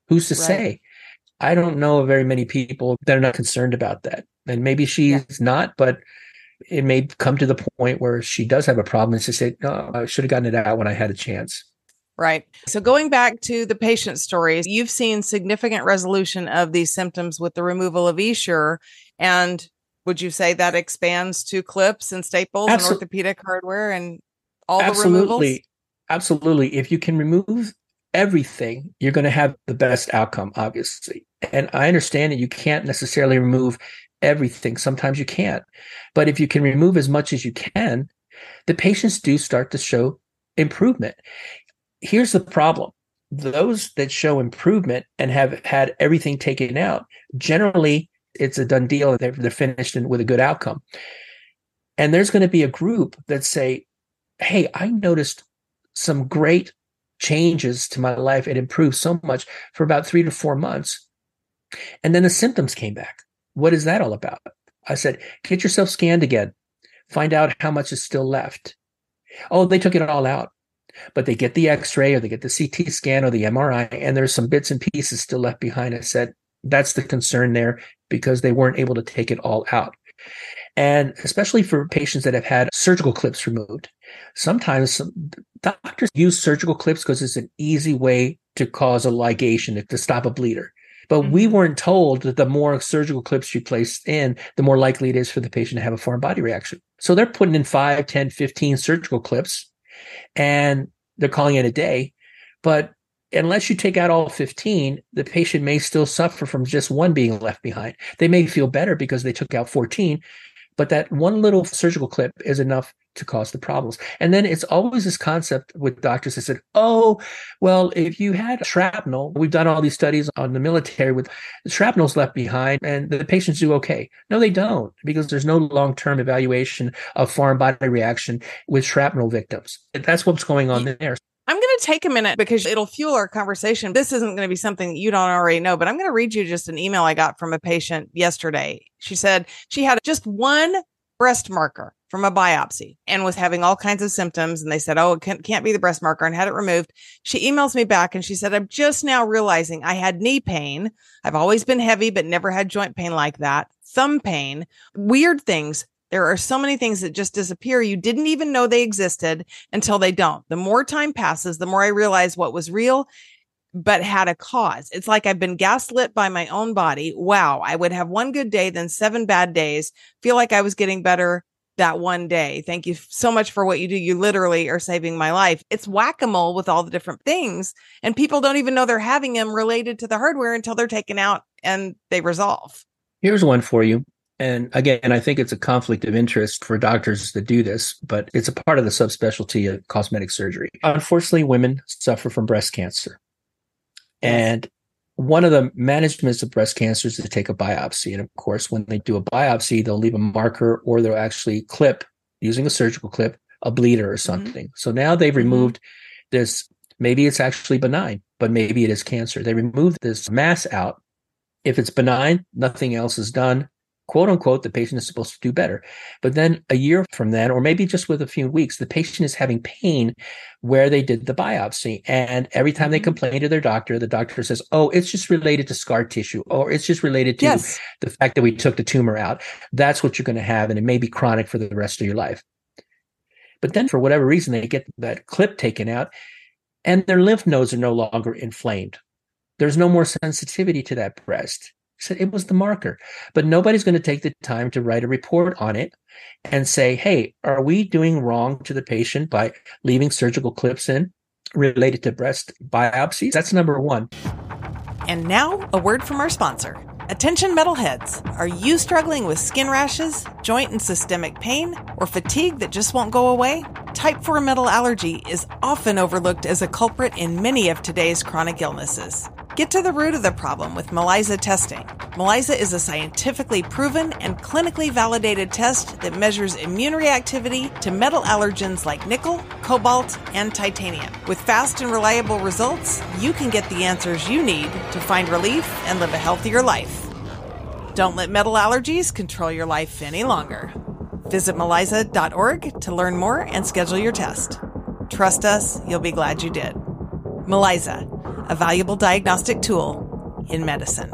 Who's to right. say? I don't know very many people that are not concerned about that. And maybe she's yeah. not, but it may come to the point where she does have a problem and she say, no, I should have gotten it out when I had a chance. Right. So going back to the patient stories, you've seen significant resolution of these symptoms with the removal of Essure. And would you say that expands to clips and staples Absol- and orthopedic hardware and all Absolutely. the removals? Absolutely. If you can remove everything, you're going to have the best outcome, obviously. And I understand that you can't necessarily remove everything. Sometimes you can't. But if you can remove as much as you can, the patients do start to show improvement. Here's the problem those that show improvement and have had everything taken out, generally, it's a done deal. They're, they're finished with a good outcome. And there's going to be a group that say, Hey, I noticed some great changes to my life. It improved so much for about three to four months. And then the symptoms came back. What is that all about? I said, get yourself scanned again. Find out how much is still left. Oh, they took it all out. But they get the x ray or they get the CT scan or the MRI, and there's some bits and pieces still left behind. I said, that's the concern there because they weren't able to take it all out. And especially for patients that have had surgical clips removed, sometimes doctors use surgical clips because it's an easy way to cause a ligation to stop a bleeder. But mm-hmm. we weren't told that the more surgical clips you place in, the more likely it is for the patient to have a foreign body reaction. So they're putting in 5, 10, 15 surgical clips and they're calling it a day. But unless you take out all 15, the patient may still suffer from just one being left behind. They may feel better because they took out 14, but that one little surgical clip is enough to cause the problems. And then it's always this concept with doctors that said, oh, well, if you had shrapnel, we've done all these studies on the military with shrapnel's left behind and the patients do okay. No, they don't because there's no long-term evaluation of foreign body reaction with shrapnel victims. That's what's going on there. To take a minute because it'll fuel our conversation. This isn't going to be something you don't already know, but I'm going to read you just an email I got from a patient yesterday. She said she had just one breast marker from a biopsy and was having all kinds of symptoms. And they said, Oh, it can't be the breast marker and had it removed. She emails me back and she said, I'm just now realizing I had knee pain. I've always been heavy, but never had joint pain like that. Thumb pain, weird things. There are so many things that just disappear. You didn't even know they existed until they don't. The more time passes, the more I realize what was real but had a cause. It's like I've been gaslit by my own body. Wow. I would have one good day, then seven bad days, feel like I was getting better that one day. Thank you so much for what you do. You literally are saving my life. It's whack a mole with all the different things. And people don't even know they're having them related to the hardware until they're taken out and they resolve. Here's one for you. And again, I think it's a conflict of interest for doctors to do this, but it's a part of the subspecialty of cosmetic surgery. Unfortunately, women suffer from breast cancer. And one of the managements of breast cancer is to take a biopsy. And of course, when they do a biopsy, they'll leave a marker or they'll actually clip using a surgical clip a bleeder or mm-hmm. something. Mm-hmm. So now they've mm-hmm. removed this. Maybe it's actually benign, but maybe it is cancer. They remove this mass out. If it's benign, nothing else is done quote unquote, the patient is supposed to do better. But then a year from then, or maybe just with a few weeks, the patient is having pain where they did the biopsy. And every time they mm-hmm. complain to their doctor, the doctor says, Oh, it's just related to scar tissue, or it's just related to yes. the fact that we took the tumor out. That's what you're going to have. And it may be chronic for the rest of your life. But then for whatever reason, they get that clip taken out and their lymph nodes are no longer inflamed. There's no more sensitivity to that breast said it was the marker. But nobody's going to take the time to write a report on it and say, hey, are we doing wrong to the patient by leaving surgical clips in related to breast biopsies? That's number one. And now, a word from our sponsor. Attention metalheads. Are you struggling with skin rashes, joint and systemic pain, or fatigue that just won't go away? Type 4 metal allergy is often overlooked as a culprit in many of today's chronic illnesses. Get to the root of the problem with MELISA testing. MELISA is a scientifically proven and clinically validated test that measures immune reactivity to metal allergens like nickel, cobalt, and titanium. With fast and reliable results, you can get the answers you need to find relief and live a healthier life. Don't let metal allergies control your life any longer. Visit melisa.org to learn more and schedule your test. Trust us, you'll be glad you did. MELISA a valuable diagnostic tool in medicine.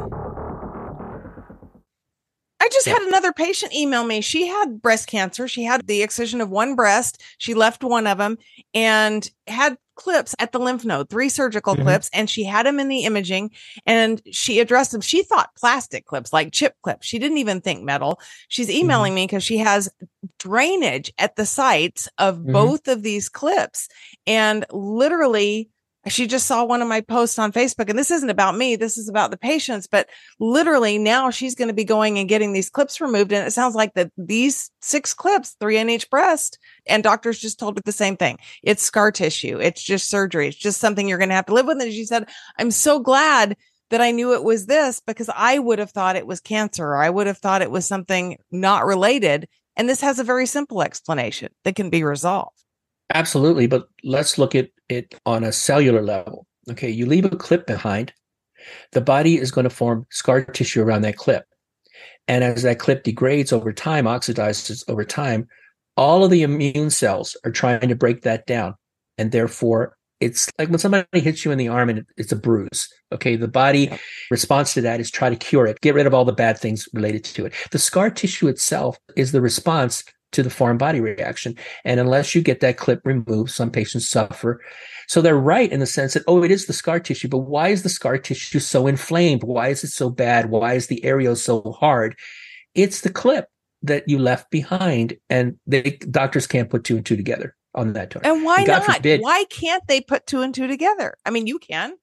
I just yeah. had another patient email me. She had breast cancer. She had the excision of one breast. She left one of them and had clips at the lymph node, three surgical mm-hmm. clips, and she had them in the imaging and she addressed them. She thought plastic clips, like chip clips. She didn't even think metal. She's emailing mm-hmm. me because she has drainage at the sites of mm-hmm. both of these clips. And literally, she just saw one of my posts on Facebook and this isn't about me. This is about the patients, but literally now she's going to be going and getting these clips removed. And it sounds like that these six clips, three in each breast and doctors just told her the same thing. It's scar tissue. It's just surgery. It's just something you're going to have to live with. And she said, I'm so glad that I knew it was this because I would have thought it was cancer or I would have thought it was something not related. And this has a very simple explanation that can be resolved. Absolutely. But let's look at it on a cellular level. Okay, you leave a clip behind, the body is going to form scar tissue around that clip. And as that clip degrades over time, oxidizes over time, all of the immune cells are trying to break that down. And therefore, it's like when somebody hits you in the arm and it's a bruise. Okay. The body response to that is try to cure it, get rid of all the bad things related to it. The scar tissue itself is the response to the foreign body reaction. And unless you get that clip removed, some patients suffer. So they're right in the sense that, oh, it is the scar tissue, but why is the scar tissue so inflamed? Why is it so bad? Why is the area so hard? It's the clip that you left behind and they doctors can't put two and two together on that tour. And why and not? Forbid, why can't they put two and two together? I mean, you can.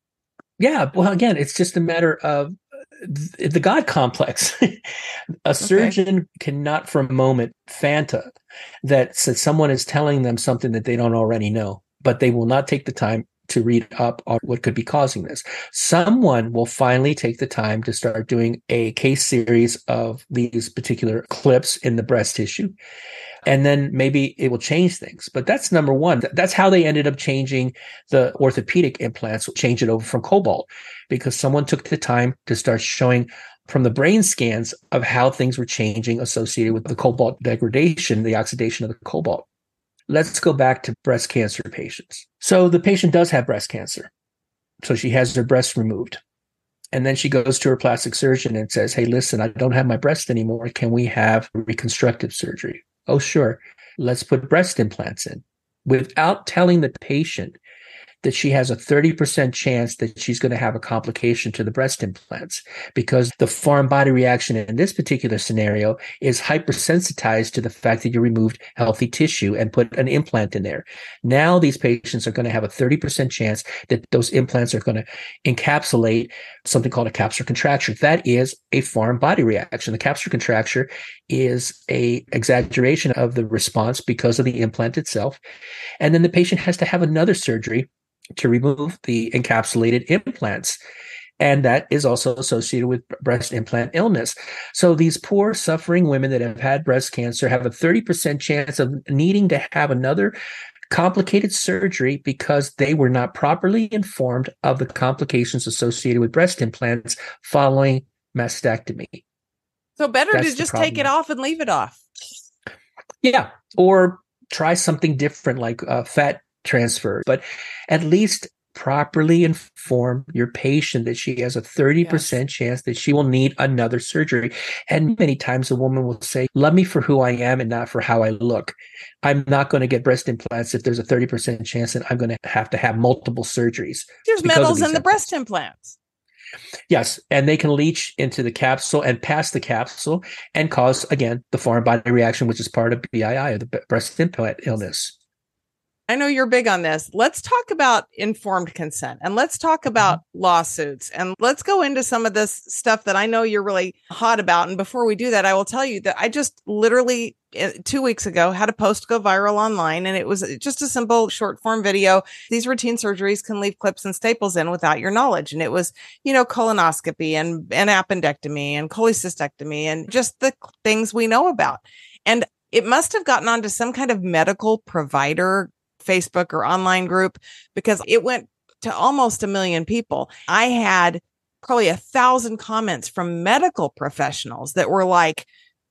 Yeah. Well, again, it's just a matter of the God complex. a surgeon okay. cannot for a moment fanta that someone is telling them something that they don't already know, but they will not take the time to read up on what could be causing this. Someone will finally take the time to start doing a case series of these particular clips in the breast tissue. And then maybe it will change things. But that's number one. That's how they ended up changing the orthopedic implants, change it over from cobalt, because someone took the time to start showing from the brain scans of how things were changing associated with the cobalt degradation, the oxidation of the cobalt. Let's go back to breast cancer patients. So the patient does have breast cancer. So she has her breast removed. And then she goes to her plastic surgeon and says, Hey, listen, I don't have my breast anymore. Can we have reconstructive surgery? Oh, sure. Let's put breast implants in without telling the patient that she has a 30% chance that she's going to have a complication to the breast implants because the foreign body reaction in this particular scenario is hypersensitized to the fact that you removed healthy tissue and put an implant in there. Now these patients are going to have a 30% chance that those implants are going to encapsulate something called a capsular contracture. That is a foreign body reaction. The capsular contracture is a exaggeration of the response because of the implant itself. And then the patient has to have another surgery to remove the encapsulated implants. And that is also associated with breast implant illness. So these poor suffering women that have had breast cancer have a 30% chance of needing to have another complicated surgery because they were not properly informed of the complications associated with breast implants following mastectomy. So better That's to just take it off and leave it off. Yeah. Or try something different like uh, fat transfer, but at least properly inform your patient that she has a 30% yes. chance that she will need another surgery. And many times a woman will say, love me for who I am and not for how I look. I'm not going to get breast implants if there's a 30% chance that I'm going to have to have multiple surgeries. There's metals in the breast implants. Yes, and they can leach into the capsule and pass the capsule and cause again the foreign body reaction, which is part of BII, or the breast implant illness. I know you're big on this. Let's talk about informed consent and let's talk mm-hmm. about lawsuits and let's go into some of this stuff that I know you're really hot about. And before we do that, I will tell you that I just literally eh, two weeks ago had a post go viral online and it was just a simple short form video. These routine surgeries can leave clips and staples in without your knowledge. And it was, you know, colonoscopy and, and appendectomy and cholecystectomy and just the things we know about. And it must have gotten onto some kind of medical provider Facebook or online group because it went to almost a million people. I had probably a thousand comments from medical professionals that were like,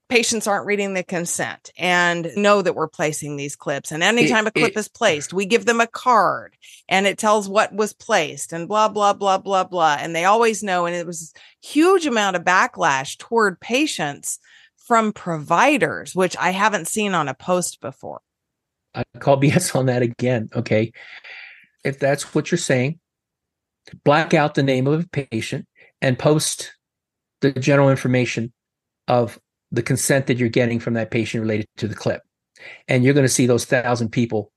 patients aren't reading the consent and know that we're placing these clips. And anytime a clip is placed, we give them a card and it tells what was placed and blah, blah, blah, blah, blah. And they always know. And it was huge amount of backlash toward patients from providers, which I haven't seen on a post before. I call BS on that again. Okay. If that's what you're saying, black out the name of a patient and post the general information of the consent that you're getting from that patient related to the clip. And you're going to see those thousand people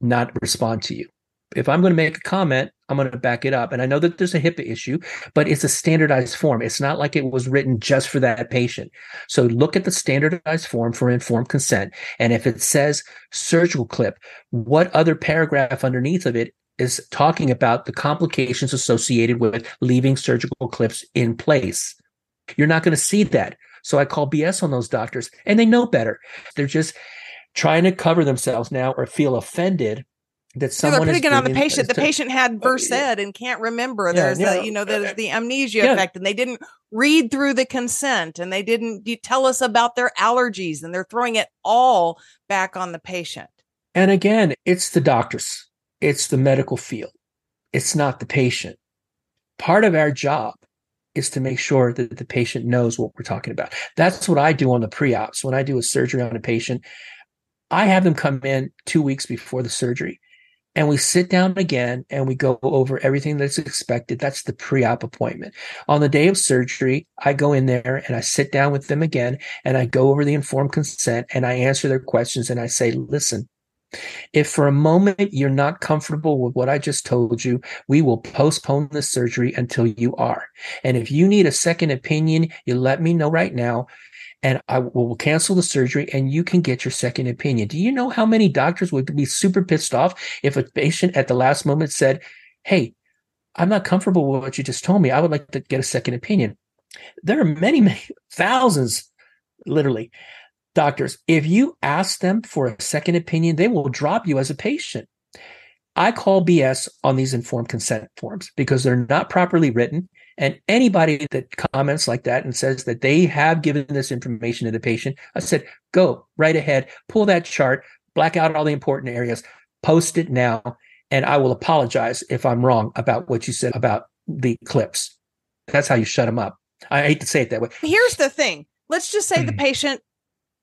not respond to you if I'm going to make a comment, I'm going to back it up. And I know that there's a HIPAA issue, but it's a standardized form. It's not like it was written just for that patient. So look at the standardized form for informed consent. And if it says surgical clip, what other paragraph underneath of it is talking about the complications associated with leaving surgical clips in place? You're not going to see that. So I call BS on those doctors and they know better. They're just trying to cover themselves now or feel offended that someone they're putting it on the patient. The to, patient had Versed oh, and can't remember. Yeah, there's yeah, the, you know, there's the amnesia yeah. effect, and they didn't read through the consent, and they didn't tell us about their allergies, and they're throwing it all back on the patient. And again, it's the doctors, it's the medical field, it's not the patient. Part of our job is to make sure that the patient knows what we're talking about. That's what I do on the pre-ops. When I do a surgery on a patient, I have them come in two weeks before the surgery and we sit down again and we go over everything that's expected. That's the pre-op appointment. On the day of surgery, I go in there and I sit down with them again and I go over the informed consent and I answer their questions and I say, listen, if for a moment you're not comfortable with what I just told you, we will postpone the surgery until you are. And if you need a second opinion, you let me know right now and I will cancel the surgery and you can get your second opinion. Do you know how many doctors would be super pissed off if a patient at the last moment said, Hey, I'm not comfortable with what you just told me. I would like to get a second opinion. There are many, many thousands, literally, doctors. If you ask them for a second opinion, they will drop you as a patient. I call BS on these informed consent forms because they're not properly written. And anybody that comments like that and says that they have given this information to the patient, I said, go right ahead, pull that chart, black out all the important areas, post it now, and I will apologize if I'm wrong about what you said about the clips. That's how you shut them up. I hate to say it that way. Here's the thing. Let's just say the mm-hmm. patient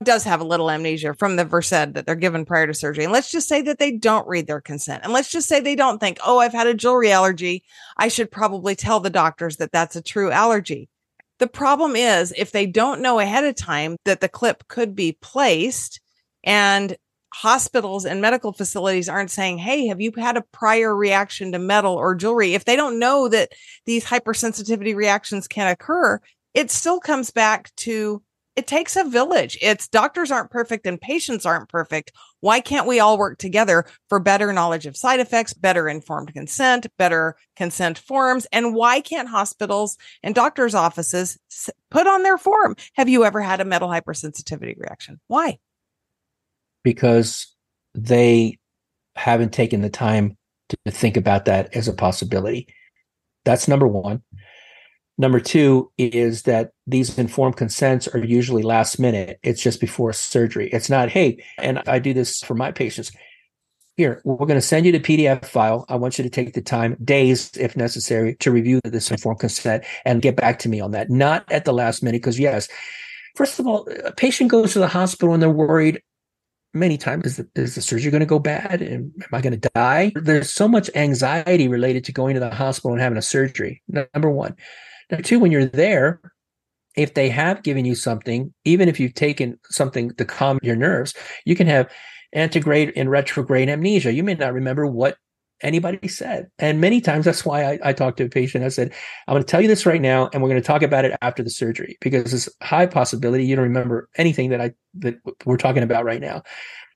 does have a little amnesia from the Versed that they're given prior to surgery. And let's just say that they don't read their consent. And let's just say they don't think, oh, I've had a jewelry allergy. I should probably tell the doctors that that's a true allergy. The problem is if they don't know ahead of time that the clip could be placed and hospitals and medical facilities aren't saying, Hey, have you had a prior reaction to metal or jewelry? If they don't know that these hypersensitivity reactions can occur, it still comes back to it takes a village. It's doctors aren't perfect and patients aren't perfect. Why can't we all work together for better knowledge of side effects, better informed consent, better consent forms? And why can't hospitals and doctors' offices put on their form? Have you ever had a metal hypersensitivity reaction? Why? Because they haven't taken the time to think about that as a possibility. That's number one. Number two is that these informed consents are usually last minute. It's just before surgery. It's not, hey, and I do this for my patients. Here, we're going to send you the PDF file. I want you to take the time, days if necessary, to review this informed consent and get back to me on that. Not at the last minute, because yes, first of all, a patient goes to the hospital and they're worried many times is the, is the surgery going to go bad and am i going to die there's so much anxiety related to going to the hospital and having a surgery number one number two when you're there if they have given you something even if you've taken something to calm your nerves you can have antegrade and retrograde amnesia you may not remember what anybody said. And many times that's why I, I talked to a patient. I said, I'm going to tell you this right now, and we're going to talk about it after the surgery because a high possibility you don't remember anything that I that we're talking about right now.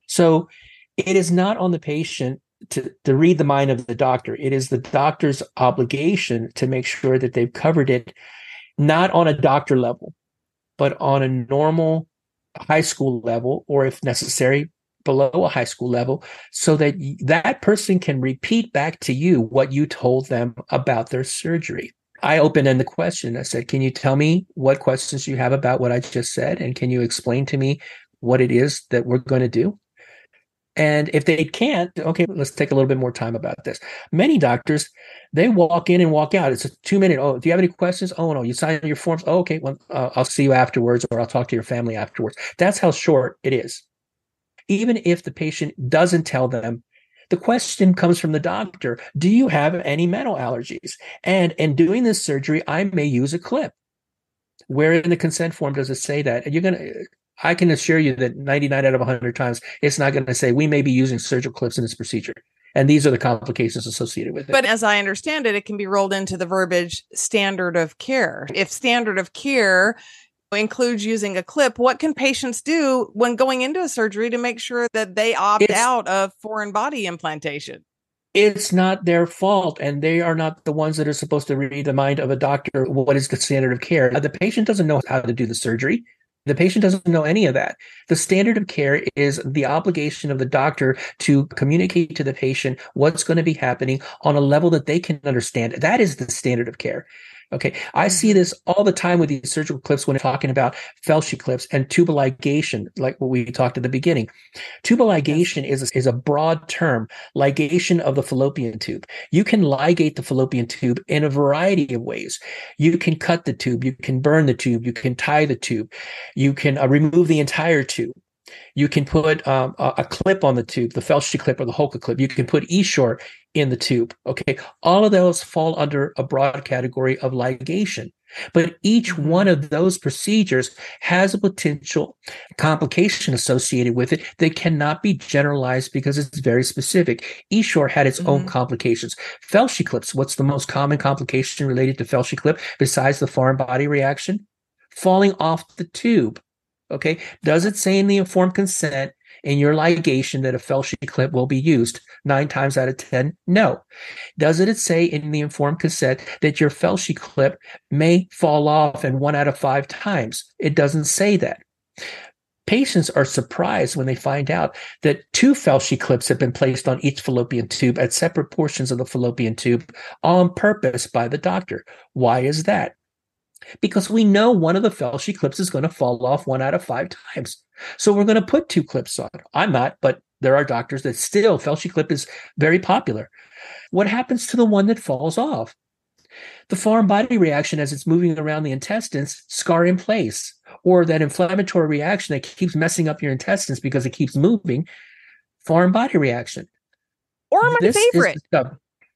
So it is not on the patient to, to read the mind of the doctor. It is the doctor's obligation to make sure that they've covered it, not on a doctor level, but on a normal high school level, or if necessary, below a high school level so that that person can repeat back to you what you told them about their surgery. I opened in the question. I said, Can you tell me what questions you have about what I just said? And can you explain to me what it is that we're going to do? And if they can't, okay, let's take a little bit more time about this. Many doctors, they walk in and walk out. It's a two minute. Oh, do you have any questions? Oh, no, you sign your forms. Oh, okay, well, uh, I'll see you afterwards or I'll talk to your family afterwards. That's how short it is even if the patient doesn't tell them the question comes from the doctor do you have any metal allergies and in doing this surgery i may use a clip where in the consent form does it say that and you're going to i can assure you that 99 out of 100 times it's not going to say we may be using surgical clips in this procedure and these are the complications associated with it. But as I understand it, it can be rolled into the verbiage standard of care. If standard of care includes using a clip, what can patients do when going into a surgery to make sure that they opt it's, out of foreign body implantation? It's not their fault, and they are not the ones that are supposed to read the mind of a doctor. What is the standard of care? The patient doesn't know how to do the surgery. The patient doesn't know any of that. The standard of care is the obligation of the doctor to communicate to the patient what's going to be happening on a level that they can understand. That is the standard of care. Okay. I see mm-hmm. this all the time with these surgical clips when talking about Filshie clips and tubal ligation, like what we talked at the beginning. Tubal ligation is, a, is a broad term, ligation of the fallopian tube. You can ligate the fallopian tube in a variety of ways. You can cut the tube, you can burn the tube, you can tie the tube, you can uh, remove the entire tube. You can put um, a, a, clip on the tube, the Filshie clip or the Hulka clip. You can put Essure in the tube. Okay. All of those fall under a broad category of ligation. But each mm-hmm. one of those procedures has a potential complication associated with it that cannot be generalized because it's very specific. Essure had its mm-hmm. own complications. Filshie clips, what's the most common complication related to Filshie clip besides the foreign body reaction? Falling off the tube. Okay. Does it say in the informed consent in your ligation that a Filshie clip will be used? Nine times out of 10, no. Doesn't it say in the informed consent that your Filshie clip may fall off in one out of five times? It doesn't say that. Patients are surprised when they find out that two Filshie clips have been placed on each fallopian tube at separate portions of the fallopian tube on purpose by the doctor. Why is that? Because we know one of the Filshie clips is going to fall off one out of five times. So we're going to put two clips on. I'm not, but there are doctors that still Filshie clip is very popular. What happens to the one that falls off? The foreign body reaction as it's moving around the intestines, scar in place, or that inflammatory reaction that keeps messing up your intestines because it keeps moving, foreign body reaction. Or my this favorite,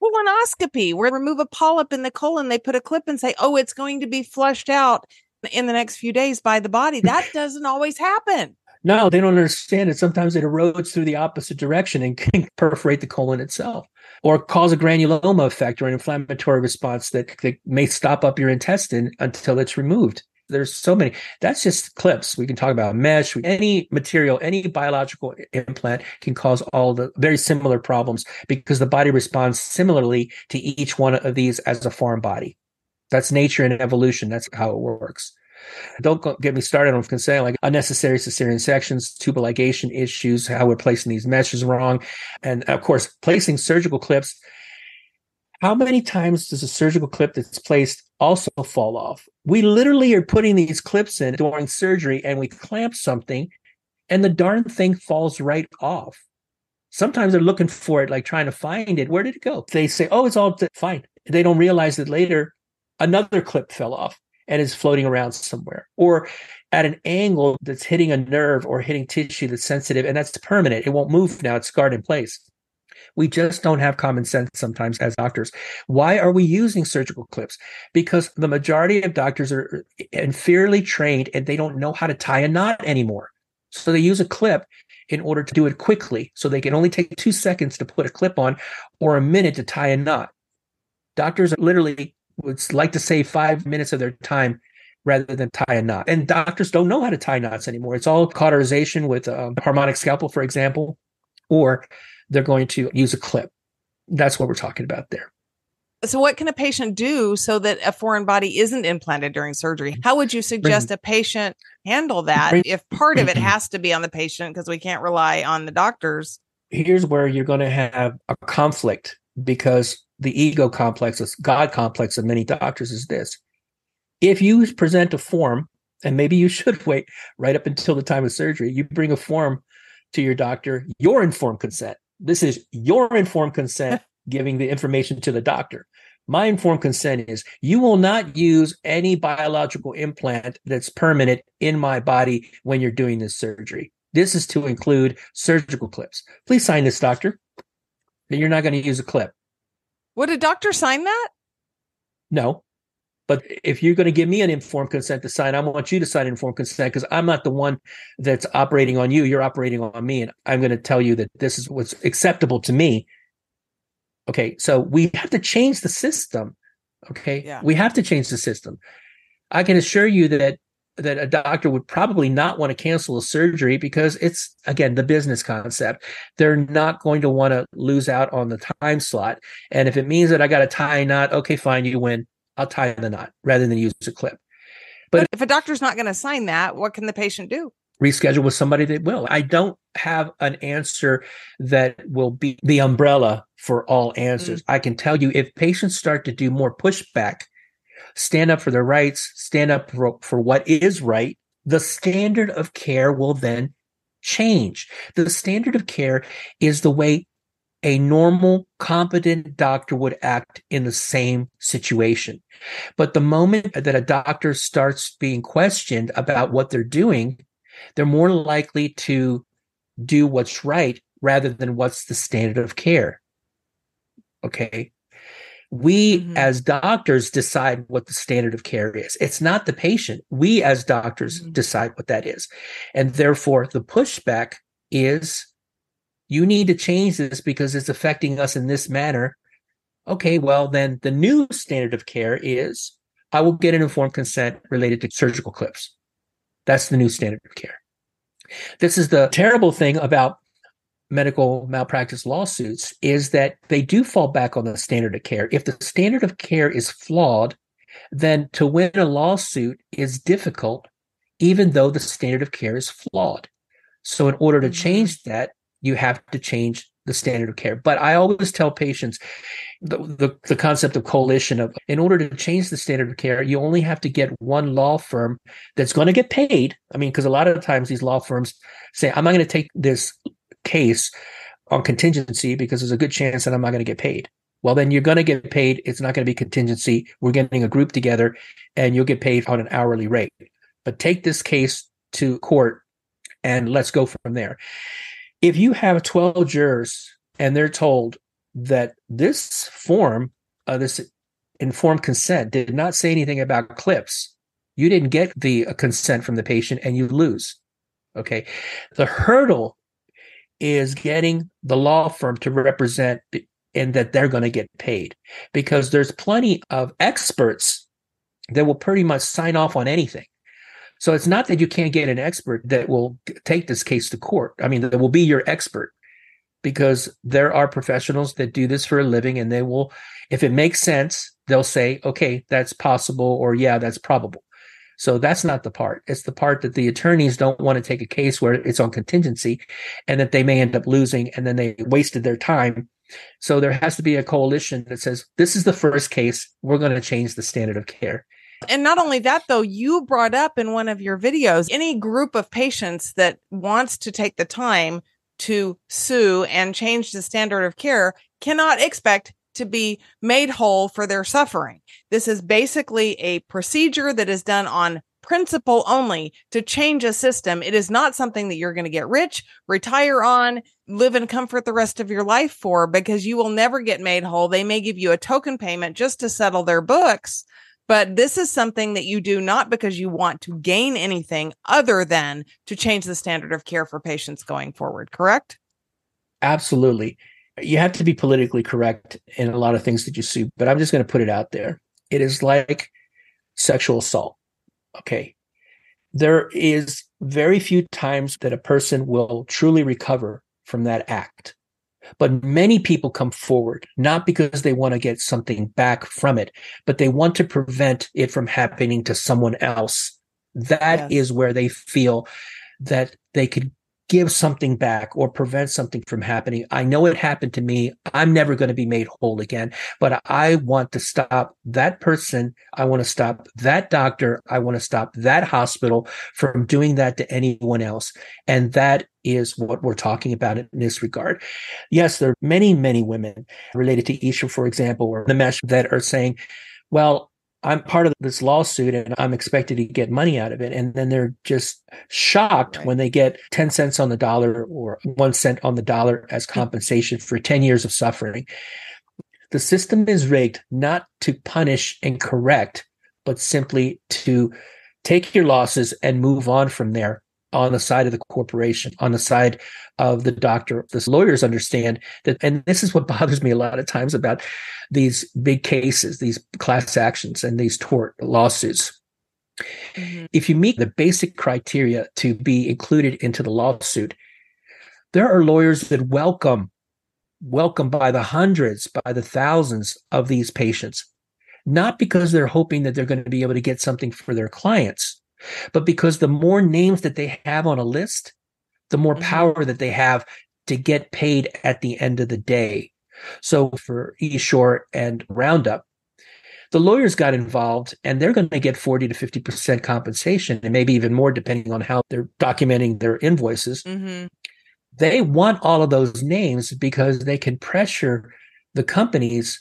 colonoscopy where they remove a polyp in the colon, they put a clip and say, oh, it's going to be flushed out in the next few days by the body. Hmm. That doesn't always happen. No, they don't understand it. Sometimes it erodes through the opposite direction and can perforate the colon itself or cause a granuloma effect or an inflammatory response that, that may stop up your intestine until it's removed there's so many. That's just clips. We can talk about mesh, any material, any biological implant can cause all the very similar problems because the body responds similarly to each one of these as a foreign body. That's nature and evolution. That's how it works. Don't get me started on consent, like unnecessary cesarean sections, tubal ligation issues, how we're placing these meshes wrong. And of course, placing surgical clips how many times does a surgical clip that's placed also fall off? We literally are putting these clips in during surgery and we clamp something and the darn thing falls right off. Sometimes they're looking for it, like trying to find it. Where did it go? They say, oh, it's all fine. They don't realize that later another clip fell off and is floating around somewhere, or at an angle that's hitting a nerve or hitting tissue that's sensitive and that's permanent. It won't move now, it's scarred in place. We just don't have common sense sometimes as doctors. Why are we using surgical clips? Because the majority of doctors are eh, inferiorly trained and they don't know how to tie a knot anymore. So they use a clip in order to do it quickly. So they can only take two seconds to put a clip on or a minute to tie a knot. Doctors literally would like to save five minutes of their time rather than tie a knot. And doctors don't know how to tie knots anymore. It's all cauterization with a harmonic scalpel, for example, or they're going to use a clip. That's what we're talking about there. So, what can a patient do so that a foreign body isn't implanted during surgery? How would you suggest a patient handle that if part of it mm-hmm. has to be on the patient because we can't rely on the doctors? Here's where you're going to have a conflict because the ego complex, this God complex of many doctors is this. If you present a form, and maybe you should wait right up until the time of surgery, you bring a form to your doctor, your informed consent. This is your informed consent giving the information to the doctor. My informed consent is you will not use any biological implant that's permanent in my body when you're doing this surgery. This is to include surgical clips. Please sign this, doctor. That you're not going to use a clip. Would a doctor sign that? No. But if you're going to give me an informed consent to sign, I want you to sign informed consent because I'm not the one that's operating on you. You're operating on me. And I'm going to tell you that this is what's acceptable to me. Okay. So we have to change the system. Okay. Yeah. We have to change the system. I can assure you that that a doctor would probably not want to cancel a surgery because it's again the business concept. They're not going to want to lose out on the time slot. And if it means that I got to tie a knot, okay, fine, you win. I'll tie the knot rather than use a clip. But, but if a doctor's not going to sign that, what can the patient do? Reschedule with somebody that will. I don't have an answer that will be the umbrella for all answers. Mm. I can tell you if patients start to do more pushback stand up for their rights, stand up for, for what is right, the standard of care will then change. The standard of care is the way a normal, competent doctor would act in the same situation. But the moment that a doctor starts being questioned about what they're doing, they're more likely to do what's right rather than what's the standard of care. Okay. We mm-hmm. as doctors decide what the standard of care is. It's not the patient. We as doctors mm-hmm. decide what that is. And therefore, the pushback is you need to change this because it's affecting us in this manner. Okay, well, then the new standard of care is I will get an informed consent related to surgical clips. That's the new standard of care. This is the terrible thing about medical malpractice lawsuits is that they do fall back on the standard of care. If the standard of care is flawed, then to win a lawsuit is difficult, even though the standard of care is flawed. So, in order to mm-hmm. change that, you have to change the standard of care. But I always tell patients the, the, the, concept of coalition of in order to change the standard of care, you only have to get one law firm that's going to get paid. I mean, because a lot of times these law firms say, I'm not going to take this case on contingency because there's a good chance that I'm not going to get paid. Well, then you're going to get paid. It's not going to be contingency. We're getting a group together and you'll get paid on an hourly rate. But take this case to court and let's go from there. If you have 12 jurors and they're told that this form, uh, this informed consent did not say anything about clips, you didn't get the consent from the patient and you lose. Okay. The hurdle is getting the law firm to represent and that they're going to get paid because there's plenty of experts that will pretty much sign off on anything. So it's not that you can't get an expert that will take this case to court. I mean, that will be your expert because there are professionals that do this for a living and they will, if it makes sense, they'll say, okay, that's possible or yeah, that's probable. So that's not the part. It's the part that the attorneys don't want to take a case where it's on contingency and that they may end up losing and then they wasted their time. So there has to be a coalition that says, this is the first case. We're going to change the standard of care. And not only that, though, you brought up in one of your videos any group of patients that wants to take the time to sue and change the standard of care cannot expect to be made whole for their suffering. This is basically a procedure that is done on principle only to change a system. It is not something that you're going to get rich, retire on, live in comfort the rest of your life for because you will never get made whole. They may give you a token payment just to settle their books. But this is something that you do not because you want to gain anything other than to change the standard of care for patients going forward, correct? Absolutely. You have to be politically correct in a lot of things that you see, but I'm just going to put it out there. It is like sexual assault. Okay. There is very few times that a person will truly recover from that act. But many people come forward not because they want to get something back from it, but they want to prevent it from happening to someone else. That yes. is where they feel that they could give something back or prevent something from happening. I know it happened to me. I'm never going to be made whole again, but I want to stop that person. I want to stop that doctor. I want to stop that hospital from doing that to anyone else. And that is what we're talking about in this regard. Yes, there are many, many women related to Essure, for example, or the mesh that are saying, well, I'm part of this lawsuit and I'm expected to get money out of it. And then they're just shocked right. when they get 10 cents on the dollar or one cent on the dollar as hmm. compensation for 10 years of suffering. The system is rigged not to punish and correct, but simply to take your losses and move on from there on the side of the corporation, on the side of the doctor. The lawyers understand that, and this is what bothers me a lot of times about these big cases, these class actions, and these tort lawsuits. Mm-hmm. If you meet the basic criteria to be included into the lawsuit, there are lawyers that welcome, welcome by the hundreds, by the thousands of these patients, not because they're hoping that they're going to be able to get something for their clients but because the more names that they have on a list, the more mm-hmm. power that they have to get paid at the end of the day. So for Essure and Roundup, the lawyers got involved and they're going to get 40 to 50% compensation and maybe even more depending on how they're documenting their invoices. Mm-hmm. They want all of those names because they can pressure the companies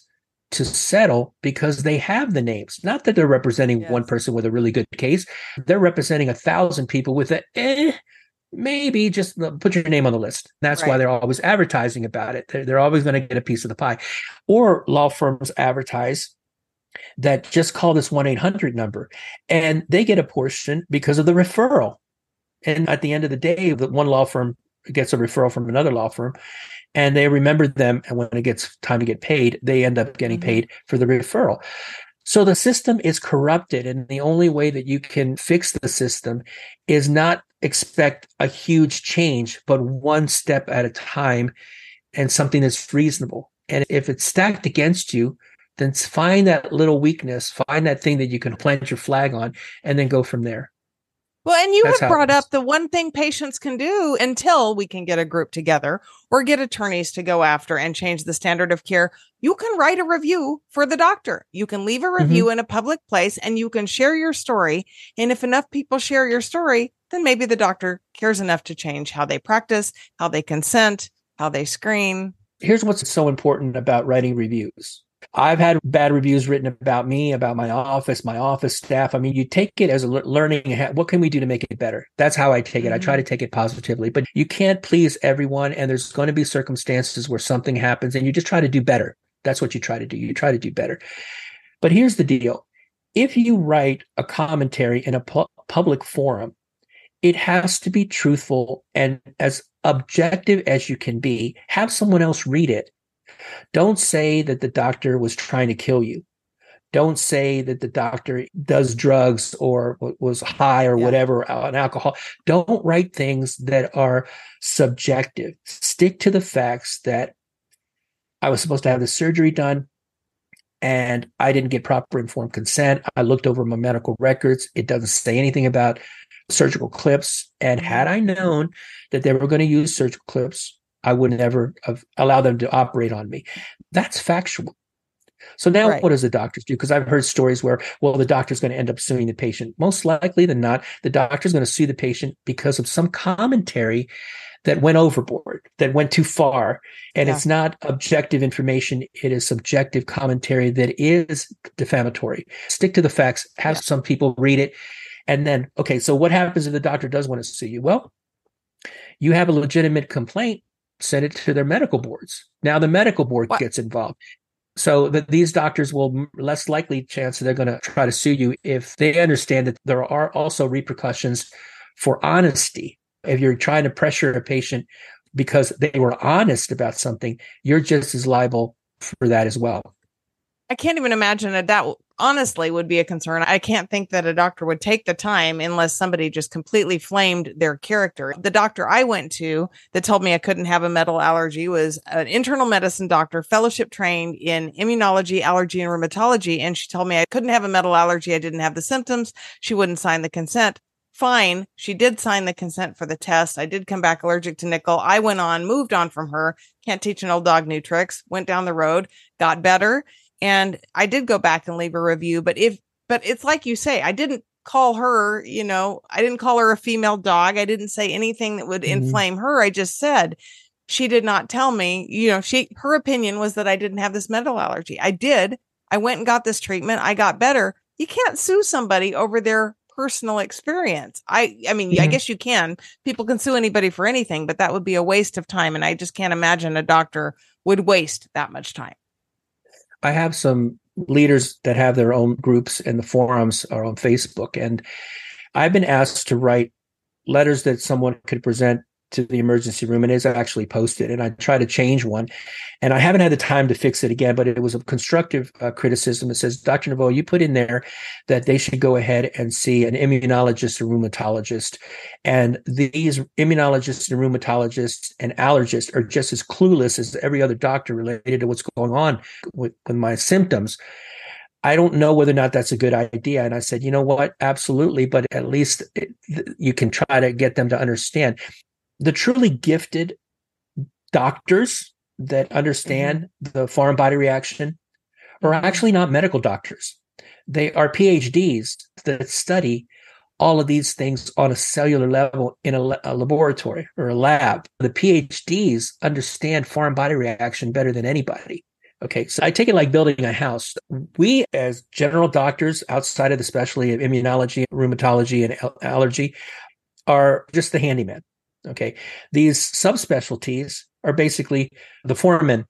to settle because they have the names. Not that they're representing yes. one person with a really good case. They're representing a thousand people with a eh, maybe just put your name on the list. That's right. why they're always advertising about it. They're, they're always going to get a piece of the pie. Or law firms advertise that just call this 1-800 number and they get a portion because of the referral. And at the end of the day, the one law firm gets a referral from another law firm and they remember them. And when it gets time to get paid, they end up getting mm-hmm. paid for the referral. So the system is corrupted. And the only way that you can fix the system is not expect a huge change, but one step at a time and something that's reasonable. And if it's stacked against you, then find that little weakness, find that thing that you can plant your flag on, and then go from there. Well, and you That's have brought up the one thing patients can do until we can get a group together or get attorneys to go after and change the standard of care. You can write a review for the doctor. You can leave a review mm-hmm. in a public place and you can share your story. And if enough people share your story, then maybe the doctor cares enough to change how they practice, how they consent, how they screen. Here's what's so important about writing reviews I've had bad reviews written about me, about my office, my office staff. I mean, you take it as a learning. What can we do to make it better? That's how I take it. Mm-hmm. I try to take it positively, but you can't please everyone. And there's going to be circumstances where something happens and you just try to do better. That's what you try to do. You try to do better. But here's the deal. If you write a commentary in a pu- public forum, it has to be truthful and as objective as you can be. Have someone else read it don't say that the doctor was trying to kill you. Don't say that the doctor does drugs or was high or yeah. whatever uh, on alcohol. Don't write things that are subjective. Stick to the facts that I was supposed to have the surgery done and I didn't get proper informed consent. I looked over my medical records. It doesn't say anything about surgical clips. And mm-hmm. had I known that they were going to use surgical clips, I would never have allowed them to operate on me. That's factual. So now Right. what does the doctors do? Because I've heard stories where, well, the doctor's going to end up suing the patient. Most likely than not, the doctor's going to sue the patient because of some commentary that went overboard, that went too far. And Yeah. it's not objective information. It is subjective commentary that is defamatory. Stick to the facts, have Yeah. some people read it. And then, okay, so what happens if the doctor does want to sue you? Well, you have a legitimate complaint, send it to their medical boards. Now the medical board What? gets involved. So that these doctors will less likely chance that they're going to try to sue you if they understand that there are also repercussions for honesty. If you're trying to pressure a patient because they were honest about something, you're just as liable for that as well. I can't even imagine that that honestly would be a concern. I can't think that a doctor would take the time unless somebody just completely flamed their character. The doctor I went to that told me I couldn't have a metal allergy was an internal medicine doctor, fellowship trained in immunology, allergy, and rheumatology. And she told me I couldn't have a metal allergy. I didn't have the symptoms. She wouldn't sign the consent. Fine. She did sign the consent for the test. I did come back allergic to nickel. I went on, moved on from her. Can't teach an old dog new tricks. Went down the road, got better. And I did go back and leave a review, but if, but it's like you say, I didn't call her, you know, I didn't call her a female dog. I didn't say anything that would Mhm. inflame her. I just said she did not tell me, you know, she, her opinion was that I didn't have this metal allergy. I did. I went and got this treatment. I got better. You can't sue somebody over their personal experience. I, I mean, I guess you can. People can sue anybody for anything, but that would be a waste of time. And I just can't imagine a doctor would waste that much time. I have some leaders that have their own groups and the forums are on Facebook. And I've been asked to write letters that someone could present to the emergency room and it's actually posted. And I try to change one. And I haven't had the time to fix it again, but it was a constructive uh, criticism. It says, Dr. Novoa, you put in there that they should go ahead and see an immunologist or rheumatologist. And these immunologists and rheumatologists and allergists are just as clueless as every other doctor related to what's going on with, with my symptoms. I don't know whether or not that's a good idea. And I said, you know what? Absolutely. But at least it, you can try to get them to understand. The truly gifted doctors that understand the foreign body reaction are Mhm. actually not medical doctors. They are PhDs that study all of these things on a cellular level in a, a laboratory or a lab. The PhDs understand foreign body reaction better than anybody. Okay, so I take it like building a house. We, as general doctors outside of the specialty of immunology, rheumatology, and allergy, are just the handyman. Okay, these subspecialties are basically the foreman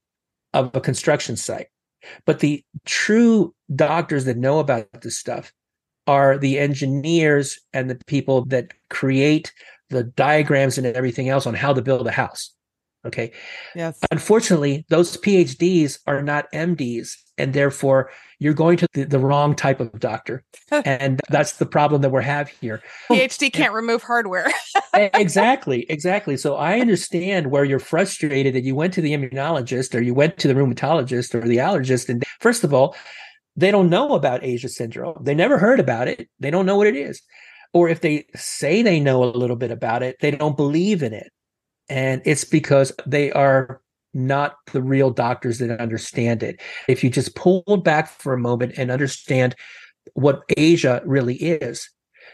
of a construction site. But the true doctors that know about this stuff are the engineers and the people that create the diagrams and everything else on how to build a house. Okay. Yes. Unfortunately, those PhDs are not MDs, and therefore you're going to the, the wrong type of doctor. and that's the problem that we have here. PhD oh, can't remove hardware. Exactly, exactly. So I understand where you're frustrated that you went to the immunologist or you went to the rheumatologist or the allergist. And first of all, they don't know about Asia syndrome. They never heard about it. They don't know what it is. Or if they say they know a little bit about it, they don't believe in it. And it's because they are not the real doctors that understand it. If you just pull back for a moment and understand what Asia really is,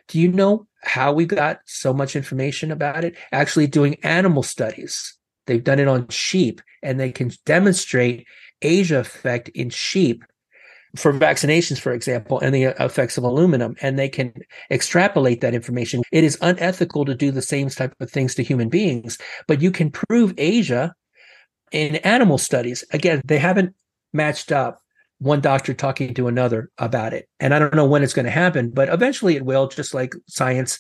do you know how we got so much information about it? Actually, doing animal studies. They've done it on sheep and they can demonstrate Asia effect in sheep for vaccinations, for example, and the uh, effects of aluminum, and they can extrapolate that information. It is unethical to do the same type of things to human beings, but you can prove Asia in animal studies. Again, they haven't matched up one doctor talking to another about it. And I don't know when it's going to happen, but eventually it will, just like science.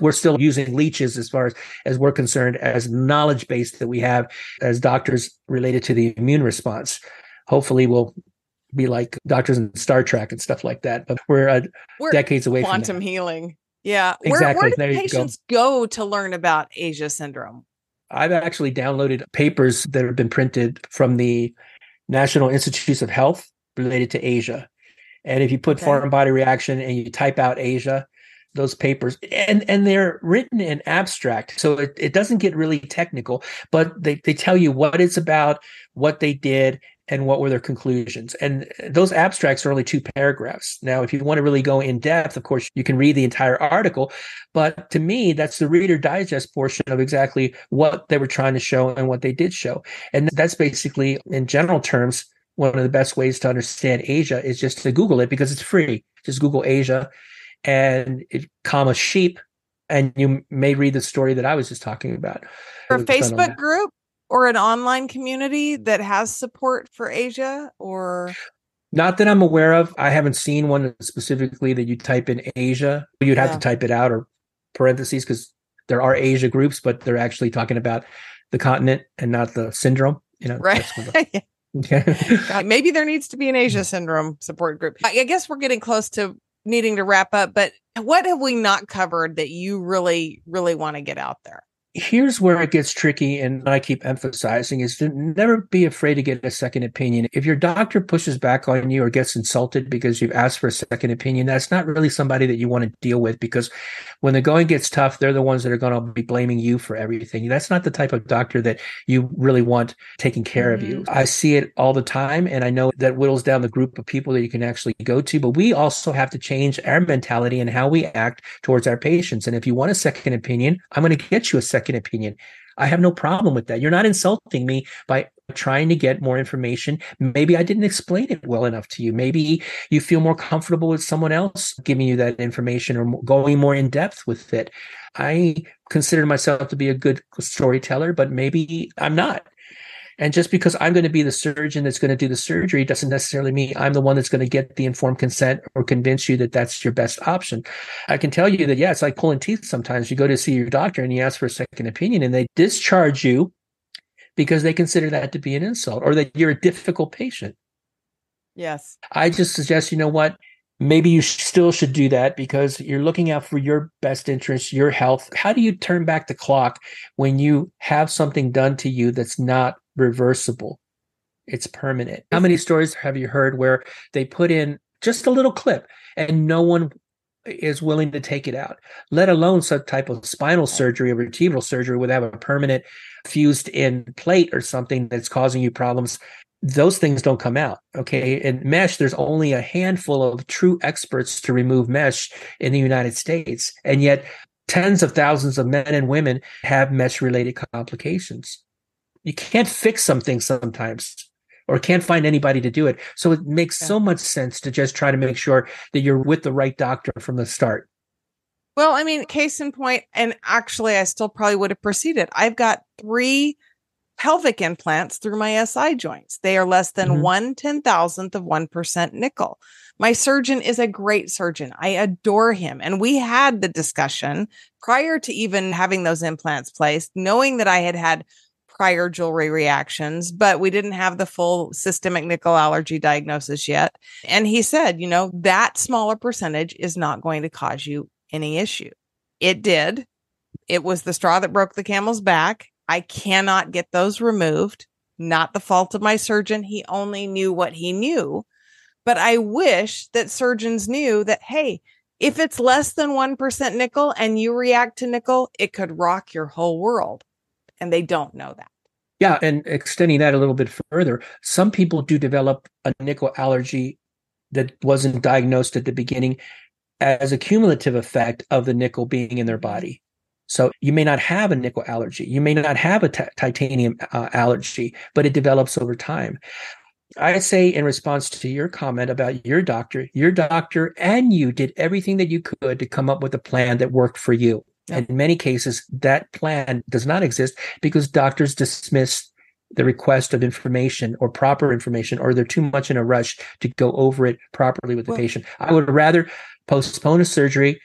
We're still using leeches as far as, as we're concerned, as knowledge base that we have as doctors related to the immune response. Hopefully, we'll be like doctors in Star Trek and stuff like that. But we're, uh, We're decades away quantum from that. healing. Yeah. Exactly. Where, where do There you go. patients go. to learn about Asia syndrome? I've actually downloaded papers that have been printed from the National Institutes of Health related to Asia. And if you put Okay. foreign body reaction and you type out Asia, those papers and and they're written in abstract so it, it doesn't get really technical but they, they tell you what it's about what they did and what were their conclusions. And those abstracts are only two paragraphs. Now, if you want to really go in depth, of course, you can read the entire article. But to me, that's the Reader Digest portion of exactly what they were trying to show and what they did show. And that's basically, in general terms, one of the best ways to understand Asia is just to Google it because it's free. Just Google Asia and it, comma sheep, and you may read the story that I was just talking about. For Facebook group, or an online community that has support for Asia or not that I'm aware of. I haven't seen one specifically that you type in Asia. You'd have yeah. to type it out or parentheses because there are Asia groups, but they're actually talking about the continent and not the syndrome. You know, right? Okay. maybe there needs to be an Asia mm. syndrome support group. I guess we're getting close to needing to wrap up, but what have we not covered that you really, really want to get out there? Here's where it gets tricky and i keep emphasizing is to never be afraid to get a second opinion if your doctor pushes back on you or gets insulted because you've asked for a second opinion that's not really somebody that you want to deal with because when the going gets tough they're the ones that are going to be blaming you for everything that's not the type of doctor that you really want taking care mm-hmm. of you mm-hmm. i see it all the time and i know that whittles down the group of people that you can actually go to but we also have to change our mentality and how we act towards our patients and if you want a second opinion i'm going to get you a second second opinion. I have no problem with that. You're not insulting me by trying to get more information. Maybe I didn't explain it well enough to you. Maybe you feel more comfortable with someone else giving you that information or going more in depth with it. I consider myself to be a good storyteller, but maybe I'm not. And just because I'm going to be the surgeon that's going to do the surgery doesn't necessarily mean I'm the one that's going to get the informed consent or convince you that that's your best option. I can tell you that, yeah, it's like pulling teeth sometimes. You go to see your doctor and you ask for a second opinion and they discharge you because they consider that to be an insult or that you're a difficult patient. Yes. I just suggest, you know what? Maybe you still should do that because you're looking out for your best interest, your health. How do you turn back the clock when you have something done to you that's not reversible. It's permanent. How many stories have you heard where they put in just a little clip and no one is willing to take it out, let alone some type of spinal surgery or vertebral surgery would have a permanent fused in plate or something that's causing you problems. Those things don't come out. Okay. And mesh, there's only a handful of true experts to remove mesh in the United States. And yet tens of thousands of men and women have mesh related complications you can't fix something sometimes or can't find anybody to do it. So it makes yeah. so much sense to just try to make sure that you're with the right doctor from the start. Well, I mean, case in point, and actually, I still probably would have proceeded. I've got three pelvic implants through my SI joints. They are less than mm-hmm. one ten thousandth of 1% nickel. My surgeon is a great surgeon. I adore him. And we had the discussion prior to even having those implants placed, knowing that I had had prior jewelry reactions, but we didn't have the full systemic nickel allergy diagnosis yet. And he said, you know, that smaller percentage is not going to cause you any issue. It did. It was the straw that broke the camel's back. I cannot get those removed. Not the fault of my surgeon. He only knew what he knew. But I wish that surgeons knew that, hey, if it's less than 1% nickel and you react to nickel, it could rock your whole world and they don't know that. Yeah, and extending that a little bit further, some people do develop a nickel allergy that wasn't diagnosed at the beginning as a cumulative effect of the nickel being in their body. So you may not have a nickel allergy, you may not have a t- titanium uh, allergy, but it develops over time. I say in response to your comment about your doctor, your doctor and you did everything that you could to come up with a plan that worked for you. And in many cases, that plan does not exist because doctors dismiss the request of information or proper information, or they're too much in a rush to go over it properly with the well, patient. I would rather postpone a surgery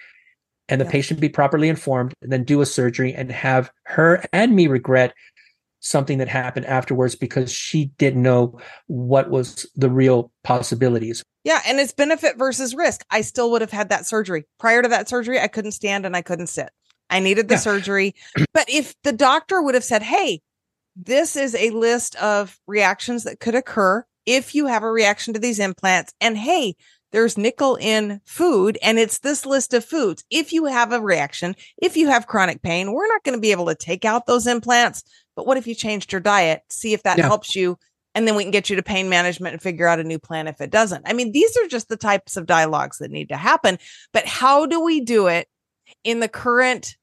and the yeah. patient be properly informed than do a surgery and have her and me regret something that happened afterwards because she didn't know what was the real possibilities. Yeah, and it's benefit versus risk. I still would have had that surgery. Prior to that surgery, I couldn't stand and I couldn't sit. I needed the yeah. surgery. But if the doctor would have said, Hey, this is a list of reactions that could occur if you have a reaction to these implants. And hey, there's nickel in food and it's this list of foods. If you have a reaction, if you have chronic pain, we're not going to be able to take out those implants. But what if you changed your diet? See if that yeah. helps you and then we can get you to pain management and figure out a new plan if it doesn't. I mean, these are just the types of dialogues that need to happen. But how do we do it in the current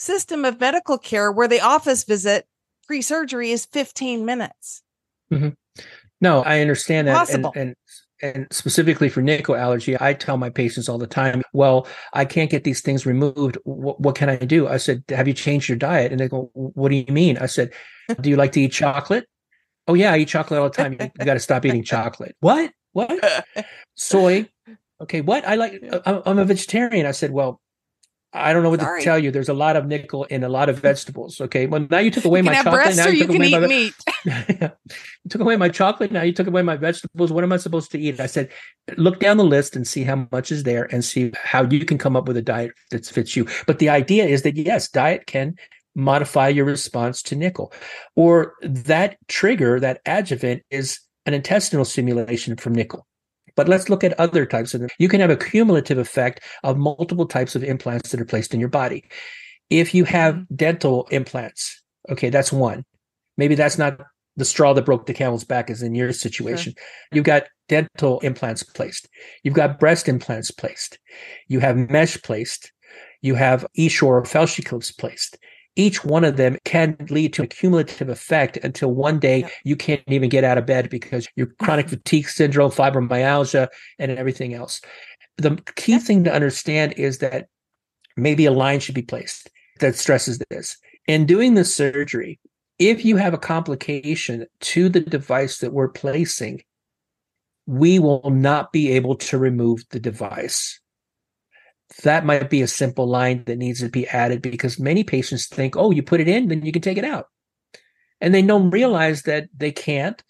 system of medical care where the office visit pre surgery is 15 minutes? Mm-hmm. No, I understand that. Possible. And, and and specifically for nickel allergy, I tell my patients all the time, well, I can't get these things removed. What, what, can I do? I said, have you changed your diet? And they go, what do you mean? I said, do you like to eat chocolate? Oh yeah, I eat chocolate all the time. You, you got to stop eating chocolate. What? What? Soy? Okay. What? I like. I'm a vegetarian. I said, well, I don't know what Sorry. to tell you. There's a lot of nickel in a lot of vegetables. Okay. Well, now you took away my chocolate. Now you, took away my meat. you took away my chocolate. Now you took away my vegetables. What am I supposed to eat? I said, look down the list and see how much is there and see how you can come up with a diet that fits you. But the idea is that yes, diet can modify your response to nickel. Or that trigger, that adjuvant is an intestinal stimulation from nickel. But let's look at other types of them. You can have a cumulative effect of multiple types of implants that are placed in your body. If you have mm-hmm. dental implants, okay, that's one. Maybe that's not the straw that broke the camel's back is in your situation. Sure. You've got dental implants placed. You've got breast implants placed. You have mesh placed. You have Filshie clips placed each one of them can lead to a cumulative effect until one day you can't even get out of bed because your chronic fatigue syndrome, fibromyalgia, and everything else. The key thing to understand is that maybe a line should be placed that stresses this. In doing the surgery, if you have a complication to the device that we're placing, we will not be able to remove the device that might be a simple line that needs to be added because many patients think, oh, you put it in, then you can take it out. And they don't realize that they can't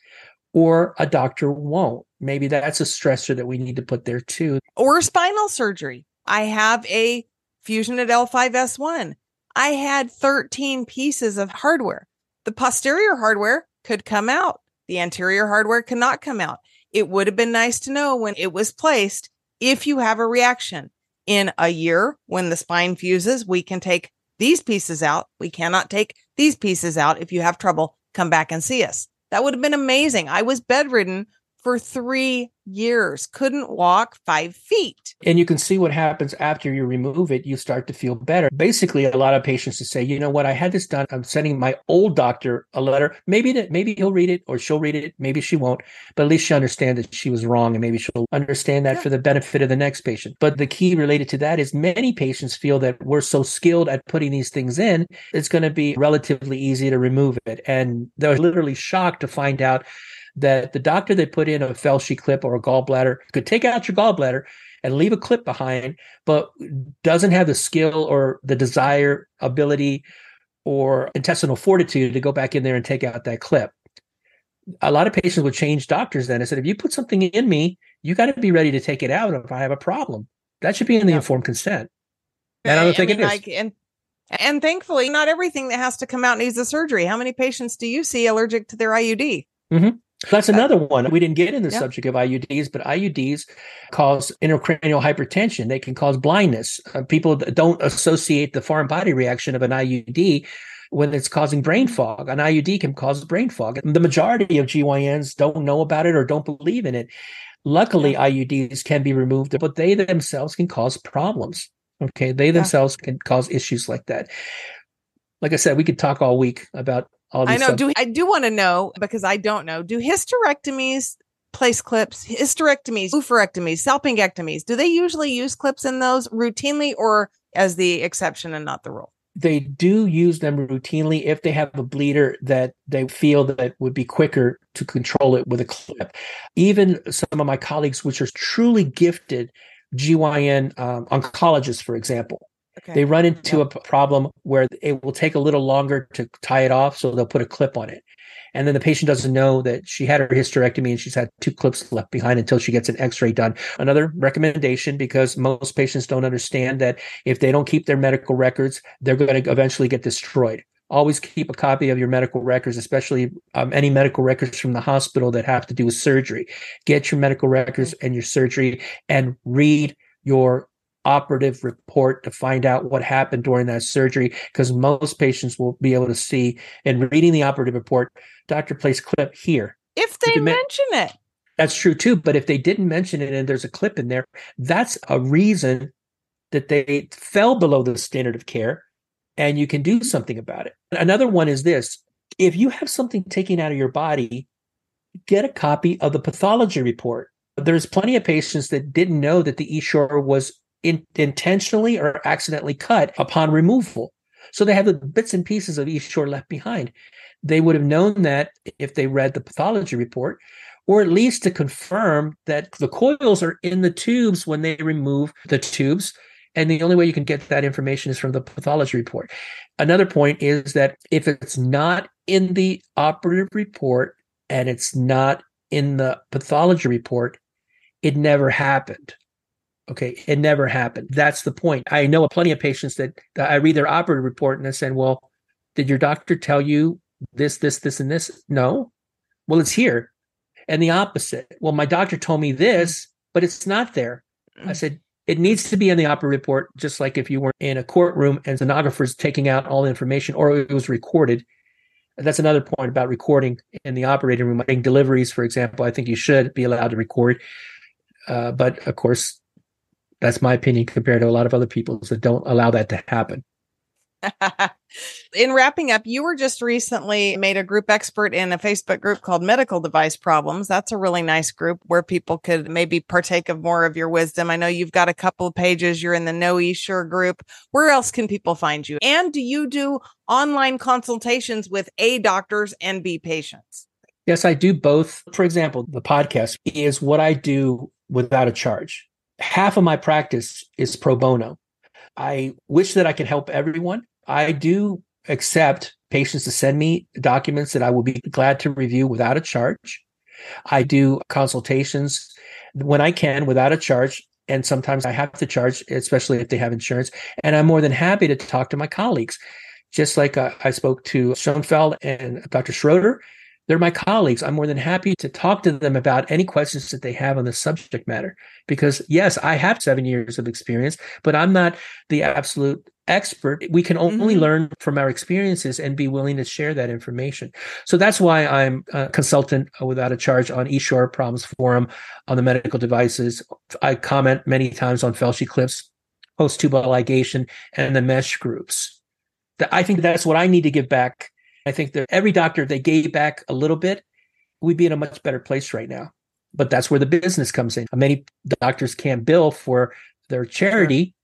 or a doctor won't. Maybe that's a stressor that we need to put there too. Or spinal surgery. I have a Fusion at L5S1. I had 13 pieces of hardware. The posterior hardware could come out. The anterior hardware cannot come out. It would have been nice to know when it was placed if you have a reaction in a year when the spine fuses, we can take these pieces out. We cannot take these pieces out. If you have trouble, come back and see us. That would have been amazing. I was bedridden for three years, couldn't walk five feet. And you can see what happens after you remove it. You start to feel better. Basically, a lot of patients to say, you know what, I had this done. I'm sending my old doctor a letter. Maybe that maybe he'll read it or she'll read it. Maybe she won't, but at least she understands that she was wrong and maybe she'll understand that yeah. for the benefit of the next patient. But the key related to that is many patients feel that we're so skilled at putting these things in, it's going to be relatively easy to remove it. And they're literally shocked to find out that the doctor that put in a Filshie clip or a gallbladder could take out your gallbladder and leave a clip behind, but doesn't have the skill or the desire, ability, or intestinal fortitude to go back in there and take out that clip. A lot of patients would change doctors then. I said, if you put something in me, you got to be ready to take it out if I have a problem. That should be in the yeah. informed consent. And I don't think I mean, it is. Like, and and thankfully, not everything that has to come out needs a surgery. How many patients do you see allergic to their IUD? Mm-hmm. That's another one. We didn't get in the yeah. subject of IUDs, but IUDs cause intracranial hypertension. They can cause blindness. Uh, people don't associate the foreign body reaction of an IUD when it's causing brain fog. An IUD can cause brain fog. The majority of GYNs don't know about it or don't believe in it. Luckily. IUDs can be removed, but they themselves can cause problems. Okay. They themselves yeah. can cause issues like that. Like I said, we could talk all week about I know. Stuff. Do I do want to know because I don't know. Do hysterectomies place clips, hysterectomies, oophorectomies, salpingectomies? Do they usually use clips in those routinely, or as the exception and not the rule? They do use them routinely if they have a bleeder that they feel that would be quicker to control it with a clip. Even some of my colleagues, which are truly gifted GYN um, oncologists, for example, Okay. They run into yep. a problem where it will take a little longer to tie it off, so they'll put a clip on it. And then the patient doesn't know that she had her hysterectomy and she's had two clips left behind until she gets an x-ray done. Another recommendation, because most patients don't understand that if they don't keep their medical records, they're going to eventually get destroyed. Always keep a copy of your medical records, especially um, any medical records from the hospital that have to do with surgery. Get your medical records and your surgery and read your operative report to find out what happened during that surgery because most patients will be able to see in reading the operative report doctor placed clip here If they mention it. That's true too. But if they didn't mention it and there's a clip in there, that's a reason that they fell below the standard of care and you can do something about it. Another one is this if you have something taken out of your body, get a copy of the pathology report. There's plenty of patients that didn't know that the Essure was in, intentionally or accidentally cut upon removal. So they have the bits and pieces of Essure left behind. They would have known that if they read the pathology report, or at least to confirm that the coils are in the tubes when they remove the tubes. And the only way you can get that information is from the pathology report. Another point is that if it's not in the operative report and it's not in the pathology report, it never happened. Okay, it never happened. That's the point. I know plenty of patients that, that I read their operative report and I said, "Well, did your doctor tell you this, this, this, and this?" No. Well, it's here. And the opposite. Well, my doctor told me this, but it's not there. I said, it needs to be in the operative report, just like if you were in a courtroom and stenographers taking out all the information or it was recorded. That's another point about recording in the operating room. I think deliveries, for example, I think you should be allowed to record. Uh, but of course, that's my opinion compared to a lot of other people that don't allow that to happen. in wrapping up, you were just recently made a group expert in a Facebook group called Medical Device Problems. That's a really nice group where people could maybe partake of more of your wisdom. I know you've got a couple of pages. You're in the No Sure group. Where else can people find you? And do you do online consultations with A doctors and B patients? Yes, I do both. For example, the podcast is what I do without a charge half of my practice is pro bono. I wish that I could help everyone. I do accept patients to send me documents that I will be glad to review without a charge. I do consultations when I can without a charge. And sometimes I have to charge, especially if they have insurance. And I'm more than happy to talk to my colleagues. Just like uh, I spoke to Shoenfeld and Dr. Schroeder, they're my colleagues. I'm more than happy to talk to them about any questions that they have on the subject matter. Because yes, I have seven years of experience, but I'm not the absolute expert. We can only mm-hmm. learn from our experiences and be willing to share that information. So that's why I'm a consultant without a charge on Essure Problems Forum on the medical devices. I comment many times on Filshie clips, post tubal ligation, and the mesh groups. I think that's what I need to give back I think that every doctor, if they gave back a little bit, we'd be in a much better place right now. But that's where the business comes in. Many doctors can't bill for their charity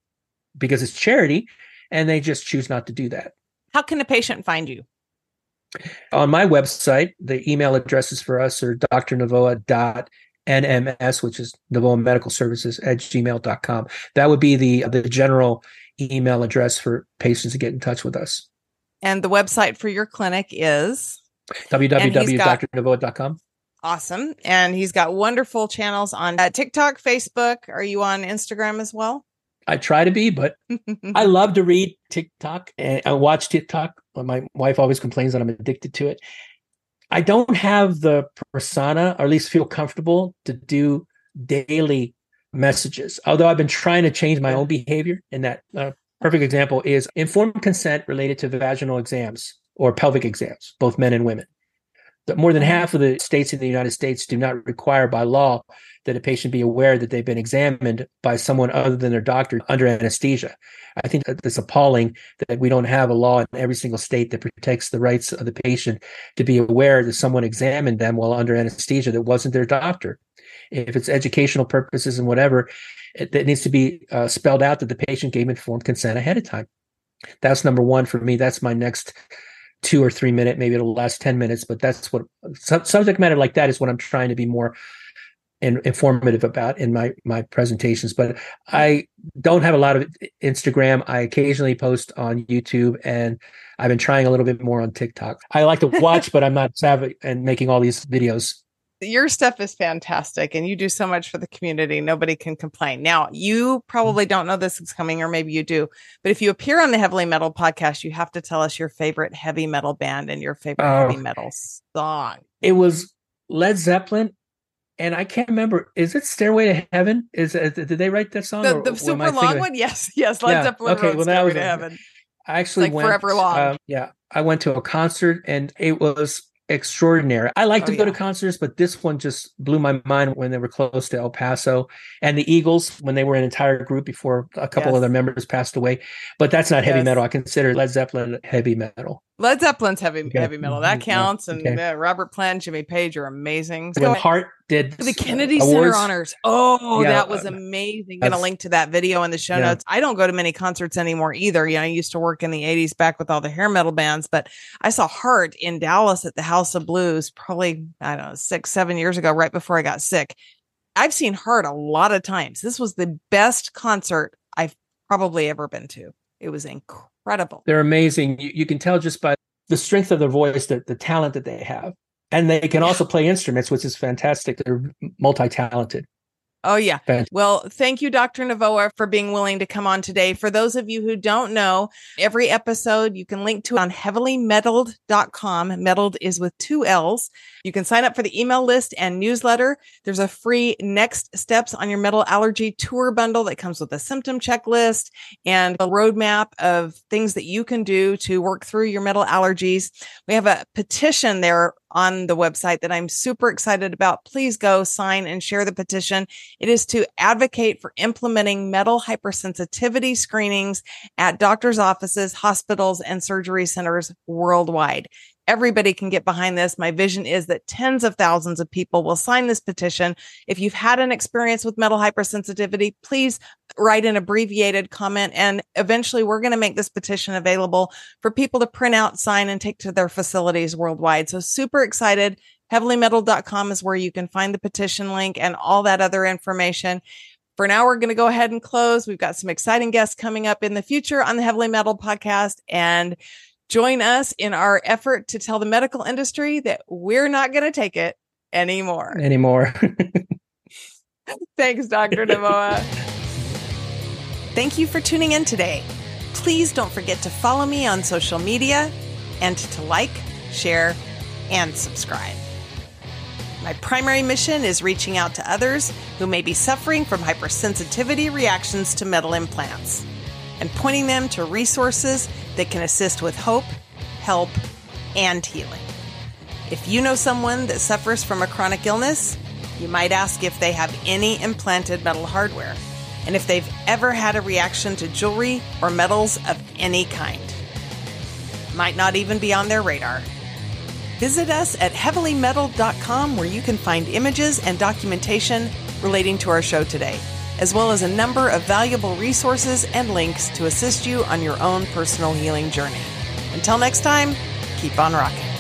because it's charity, and they just choose not to do that. How can a patient find you? On my website, the email addresses for us are drnovoa.nms, which is Novoa Medical Services at gmail.com. That would be the, the general email address for patients to get in touch with us. And the website for your clinic is www.drnovoa.com. Awesome. And he's got wonderful channels on uh, TikTok, Facebook. Are you on Instagram as well? I try to be, but I love to read TikTok and I watch TikTok. My wife always complains that I'm addicted to it. I don't have the persona, or at least feel comfortable to do daily messages. Although I've been trying to change my own behavior in that uh, perfect example is informed consent related to vaginal exams or pelvic exams, both men and women. More than half of the states in the United States do not require by law that a patient be aware that they've been examined by someone other than their doctor under anesthesia. I think that it's appalling that we don't have a law in every single state that protects the rights of the patient to be aware that someone examined them while under anesthesia that wasn't their doctor. If it's educational purposes and whatever, it needs to be uh, spelled out that the patient gave informed consent ahead of time. That's number one for me. That's my next two or three minute, maybe it'll last 10 minutes, but that's what subject matter like that is what I'm trying to be more in, informative about in my, my presentations. But I don't have a lot of Instagram. I occasionally post on YouTube and I've been trying a little bit more on TikTok. I like to watch, but I'm not savvy and making all these videos your stuff is fantastic and you do so much for the community. Nobody can complain. Now, you probably mm-hmm. don't know this is coming, or maybe you do, but if you appear on the Heavily Metal podcast, you have to tell us your favorite heavy metal band and your favorite uh, heavy metal song. It was Led Zeppelin. And I can't remember. Is it "Stairway to Heaven"? Is it, did they write that song? The, the super long one? Yes, yes. Led yeah. Zeppelin okay, well, that was, to Heaven. I actually like went forever long. Uh, yeah, I went to a concert, and it was extraordinary. I like Oh, to go yeah. to concerts, but this one just blew my mind when they were close to El Paso and the Eagles when they were an entire group before a couple Yes. other members passed away. But that's not heavy Yes. metal. I consider Led Zeppelin heavy metal. Led Zeppelin's heavy Okay. heavy metal. That Mhm. counts. And Okay. uh, Robert Plant, Jimmy Page are amazing. When So- Heart did the uh, Kennedy Center honors. Oh, Yeah, that was uh, amazing. Gonna link to that video in the show Yeah. notes. I don't go to many concerts anymore either. You know, I used to work in the 80s back with all the hair metal bands, but I saw Heart in Dallas at the House of Blues probably, I don't know, six, seven years ago, right before I got sick. I've seen Heart a lot of times. This was the best concert I've probably ever been to. It was incredible. They're amazing. You, you can tell just by the strength of their voice, the, the talent that they have. And they can also play instruments, which is fantastic. They're multi talented. Oh, yeah. Well, thank you, Dr. Novoa, for being willing to come on today. For those of you who don't know, every episode you can link to on heavilymeddled.com. Meddled is with two L's. You can sign up for the email list and newsletter. There's a free next steps on your metal allergy tour bundle that comes with a symptom checklist and a roadmap of things that you can do to work through your metal allergies. We have a petition there on the website that I'm super excited about. Please go sign and share the petition. It is to advocate for implementing metal hypersensitivity screenings at doctors' offices, hospitals, and surgery centers worldwide. Everybody can get behind this. My vision is that tens of thousands of people will sign this petition. If you've had an experience with metal hypersensitivity, please write an abbreviated comment. And eventually, we're going to make this petition available for people to print out, sign, and take to their facilities worldwide. So, super excited. Heavilymetal.com is where you can find the petition link and all that other information. For now, we're going to go ahead and close. We've got some exciting guests coming up in the future on the Heavily Metal podcast. And join us in our effort to tell the medical industry that we're not going to take it anymore. Anymore. Thanks, Dr. Novoa. Thank you for tuning in today. Please don't forget to follow me on social media and to like, share, and subscribe. My primary mission is reaching out to others who may be suffering from hypersensitivity reactions to metal implants and pointing them to resources that can assist with hope, help, and healing. If you know someone that suffers from a chronic illness, you might ask if they have any implanted metal hardware and if they've ever had a reaction to jewelry or metals of any kind. Might not even be on their radar. Visit us at heavilymetal.com where you can find images and documentation relating to our show today, as well as a number of valuable resources and links to assist you on your own personal healing journey. Until next time, keep on rocking.